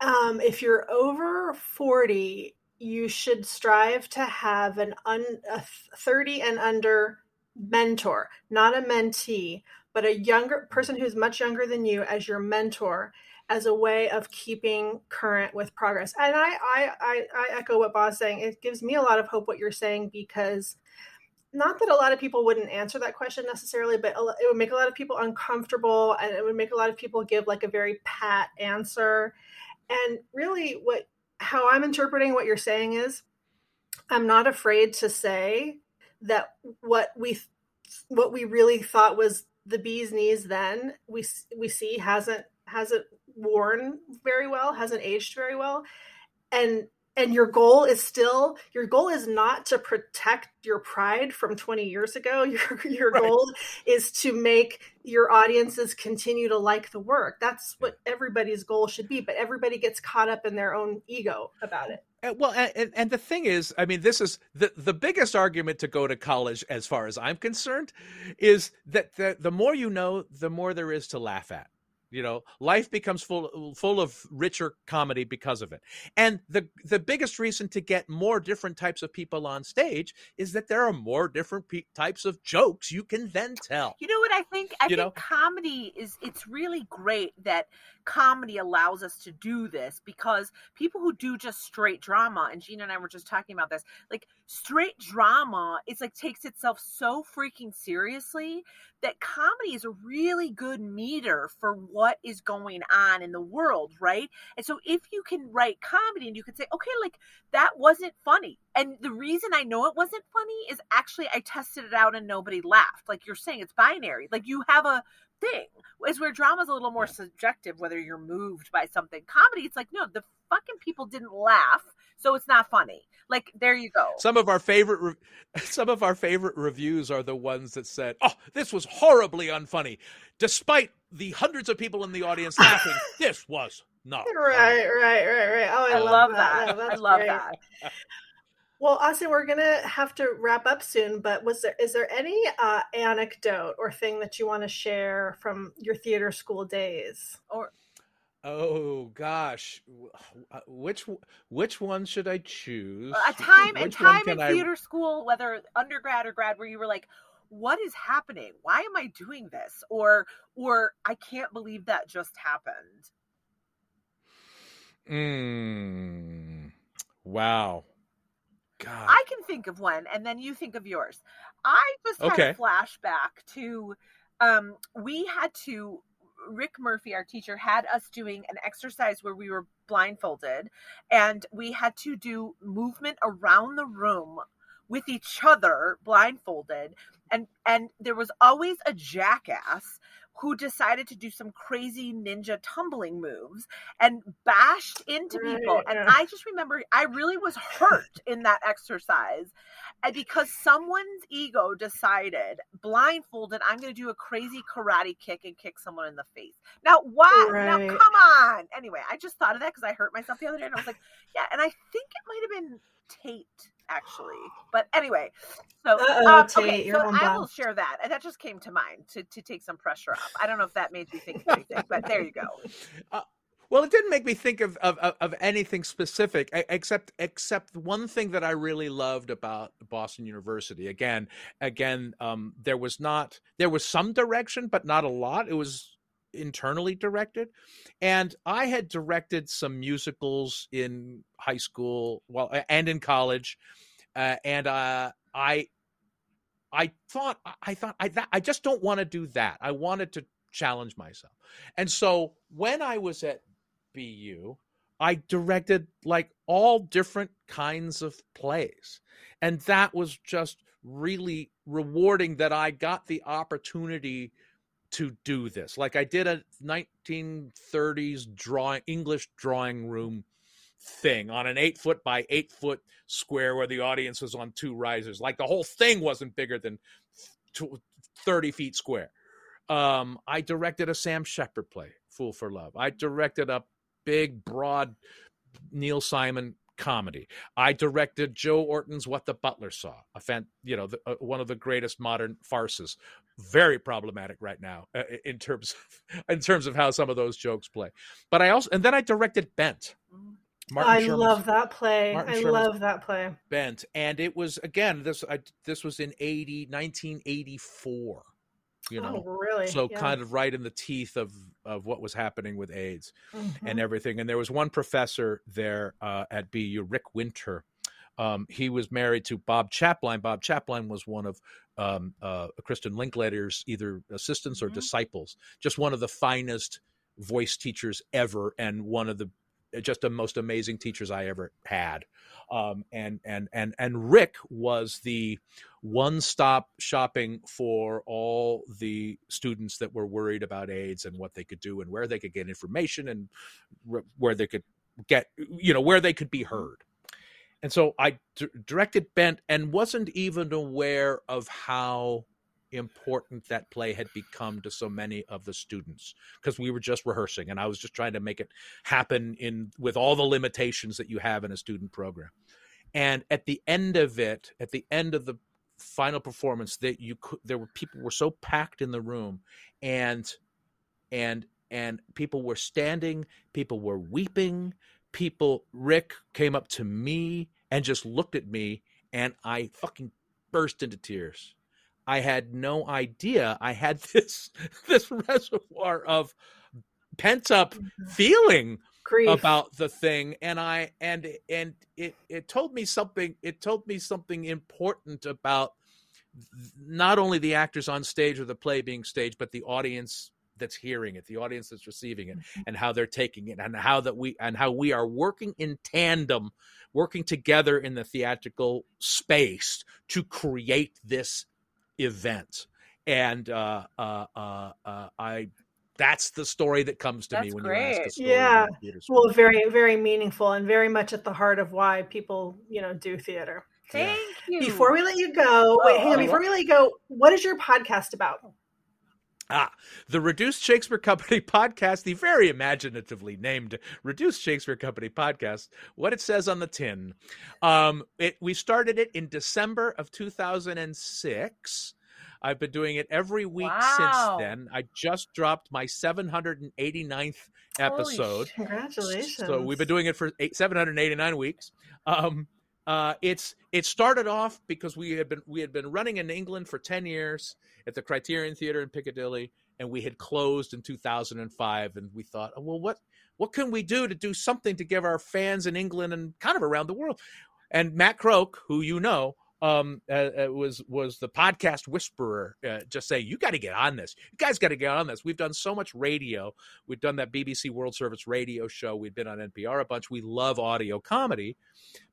um, if you're over 40 you should strive to have an un, a 30 and under mentor, not a mentee, but a younger person who's much younger than you as your mentor as a way of keeping current with progress. And I, I, I, I echo what Bob's saying. It gives me a lot of hope what you're saying because not that a lot of people wouldn't answer that question necessarily, but it would make a lot of people uncomfortable and it would make a lot of people give like a very pat answer. And really, what how I'm interpreting what you're saying is I'm not afraid to say that what we what we really thought was the bee's knees then we we see hasn't hasn't worn very well, hasn't aged very well. And and your goal is still your goal is not to protect your pride from 20 years ago. Your your right. goal is to make your audiences continue to like the work. That's what everybody's goal should be but everybody gets caught up in their own ego about it. Uh, well and, and the thing is i mean this is the, the biggest argument to go to college as far as i'm concerned is that the, the more you know the more there is to laugh at you know life becomes full full of richer comedy because of it. And the the biggest reason to get more different types of people on stage is that there are more different pe- types of jokes you can then tell. You know what i think? I you think know? comedy is it's really great that comedy allows us to do this because people who do just straight drama and Gina and I were just talking about this like straight drama it's like takes itself so freaking seriously that comedy is a really good meter for what is going on in the world right? And so if you can write comedy and you can say okay like that wasn't funny and the reason I know it wasn't funny is actually I tested it out and nobody laughed. Like you're saying it's binary. Like you have a thing. Is where drama's a little more subjective, whether you're moved by something. Comedy, it's like, no, the fucking people didn't laugh, so it's not funny. Like, there you go. Some of our favorite, re- some of our favorite reviews are the ones that said, "Oh, this was horribly unfunny," despite the hundreds of people in the audience laughing. this was not right, funny. right, right, right. Oh, I, I love, love that. that. I love great. that. Well, Austin, we're gonna have to wrap up soon, but was there is there any uh, anecdote or thing that you want to share from your theater school days? Or oh gosh, uh, which which one should I choose? A time, a time in theater I... school, whether undergrad or grad, where you were like, "What is happening? Why am I doing this?" Or, or I can't believe that just happened. Hmm. Wow. God. I can think of one, and then you think of yours. I just had okay. a flashback to um, we had to Rick Murphy, our teacher, had us doing an exercise where we were blindfolded and we had to do movement around the room with each other blindfolded and and there was always a jackass who decided to do some crazy ninja tumbling moves and bashed into people. And I just remember I really was hurt in that exercise. And because someone's ego decided, blindfolded, I'm going to do a crazy karate kick and kick someone in the face. Now, why? Right. Now, come on. Anyway, I just thought of that because I hurt myself the other day and I was like, yeah. And I think it might have been taped actually. But anyway, so um, okay, so I will share that, and that just came to mind to to take some pressure off. I don't know if that made you think of anything, but there you go. Uh, well, it didn't make me think of, of, of anything specific, except except one thing that I really loved about Boston University. Again, again, um, there was not there was some direction, but not a lot. It was internally directed and i had directed some musicals in high school well and in college uh, and uh, i i thought i thought i i just don't want to do that. I wanted to challenge myself. And so when i was at bu i directed like all different kinds of plays and that was just really rewarding that i got the opportunity to do this. Like I did a 1930s drawing English drawing room thing on an eight foot by eight foot square where the audience was on two risers. Like the whole thing wasn't bigger than 30 feet square. Um, I directed a Sam Shepard play, Fool for Love. I directed a big, broad Neil Simon comedy. I directed Joe Orton's What the Butler Saw, a fan, you know, the, uh, one of the greatest modern farces. Very problematic right now uh, in terms of, in terms of how some of those jokes play. But I also and then I directed Bent. Martin I Sherman's, love that play. Martin I Sherman's love that play. Bent, and it was again this I, this was in 80, 1984 you know oh, really so yeah. kind of right in the teeth of of what was happening with aids mm-hmm. and everything and there was one professor there uh, at bu rick winter um, he was married to bob chapline bob chapline was one of um, uh, kristin linklater's either assistants or mm-hmm. disciples just one of the finest voice teachers ever and one of the just the most amazing teachers I ever had. Um, and and and and Rick was the one-stop shopping for all the students that were worried about AIDS and what they could do and where they could get information and where they could get you know where they could be mm-hmm. heard. And so I d- directed Bent and wasn't even aware of how important that play had become to so many of the students because we were just rehearsing and I was just trying to make it happen in with all the limitations that you have in a student program. And at the end of it, at the end of the final performance that you could there were people were so packed in the room and and and people were standing, people were weeping, people Rick came up to me and just looked at me and I fucking burst into tears I had no idea I had this this reservoir of pent up mm-hmm. feeling Grief. about the thing and I and and it it told me something it told me something important about not only the actors on stage or the play being staged but the audience that's hearing it the audience that's receiving it mm-hmm. and how they're taking it and how that we and how we are working in tandem working together in the theatrical space to create this event and uh, uh, uh, uh, I that's the story that comes to that's me when great. you ask a story yeah. well very very meaningful and very much at the heart of why people you know do theater. Thank you. before we let you go wait hang on before we let you go what is your podcast about? Ah, the Reduced Shakespeare Company podcast, the very imaginatively named Reduced Shakespeare Company podcast, what it says on the tin. Um, it, we started it in December of 2006. I've been doing it every week wow. since then. I just dropped my 789th episode. Congratulations. So we've been doing it for eight, 789 weeks. Um, uh, it's it started off because we had been we had been running in England for 10 years at the Criterion Theater in Piccadilly, and we had closed in 2005. And we thought, oh, well, what what can we do to do something to give our fans in England and kind of around the world? And Matt Croak, who you know, um, uh, uh was was the podcast whisperer, uh, just saying, "You got to get on this. You guys got to get on this." We've done so much radio. We've done that BBC World Service radio show. We've been on NPR a bunch. We love audio comedy,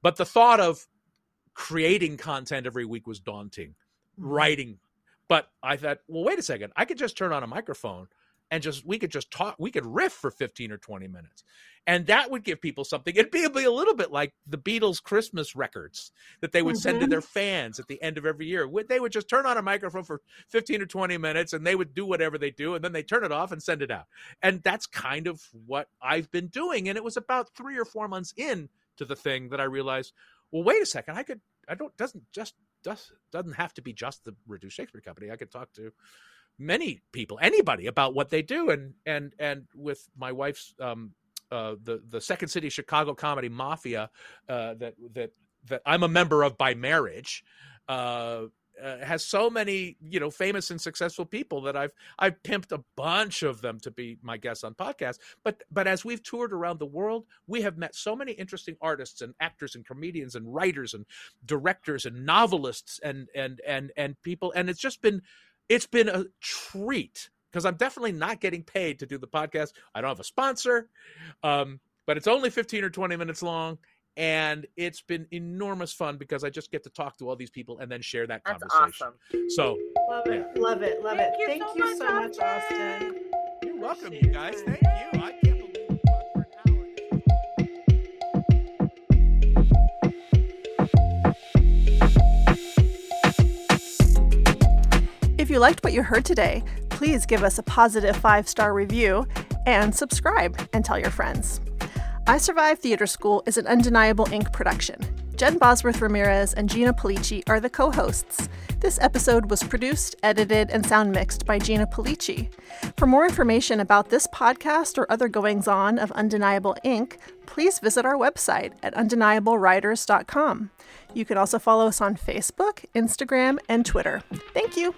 but the thought of creating content every week was daunting. Mm-hmm. Writing but I thought, well, wait a second. I could just turn on a microphone and just we could just talk. We could riff for fifteen or twenty minutes, and that would give people something. It'd be, it'd be a little bit like the Beatles' Christmas records that they would mm-hmm. send to their fans at the end of every year. They would just turn on a microphone for fifteen or twenty minutes, and they would do whatever they do, and then they turn it off and send it out. And that's kind of what I've been doing. And it was about three or four months in to the thing that I realized, well, wait a second. I could. I don't. Doesn't just does, doesn't have to be just the Reduced Shakespeare Company. I could talk to many people, anybody about what they do. And and and with my wife's um, uh, the the Second City Chicago Comedy Mafia uh, that that that I'm a member of by marriage. Uh, uh, has so many you know famous and successful people that I've I've pimped a bunch of them to be my guests on podcasts. But but as we've toured around the world, we have met so many interesting artists and actors and comedians and writers and directors and novelists and and and and people, and it's just been it's been a treat because I'm definitely not getting paid to do the podcast. I don't have a sponsor, um, but it's only 15 or 20 minutes long and it's been enormous fun because I just get to talk to all these people and then share that That's conversation. Awesome. So love it, yeah. love it, love Thank it. You Thank so you much, so Austin. much, Austin. You're welcome, you guys. Thank you. I you liked what you heard today, please give us a positive five star review and subscribe and tell your friends. I Survive Theater School is an Undeniable Inc. production. Jen Bosworth Ramirez and Gina Pulice are the co hosts. This episode was produced, edited, and sound mixed by Gina Pulice. For more information about this podcast or other goings on of Undeniable Inc., please visit our website at undeniablewriters.com. You can also follow us on Facebook, Instagram, and Twitter. Thank you.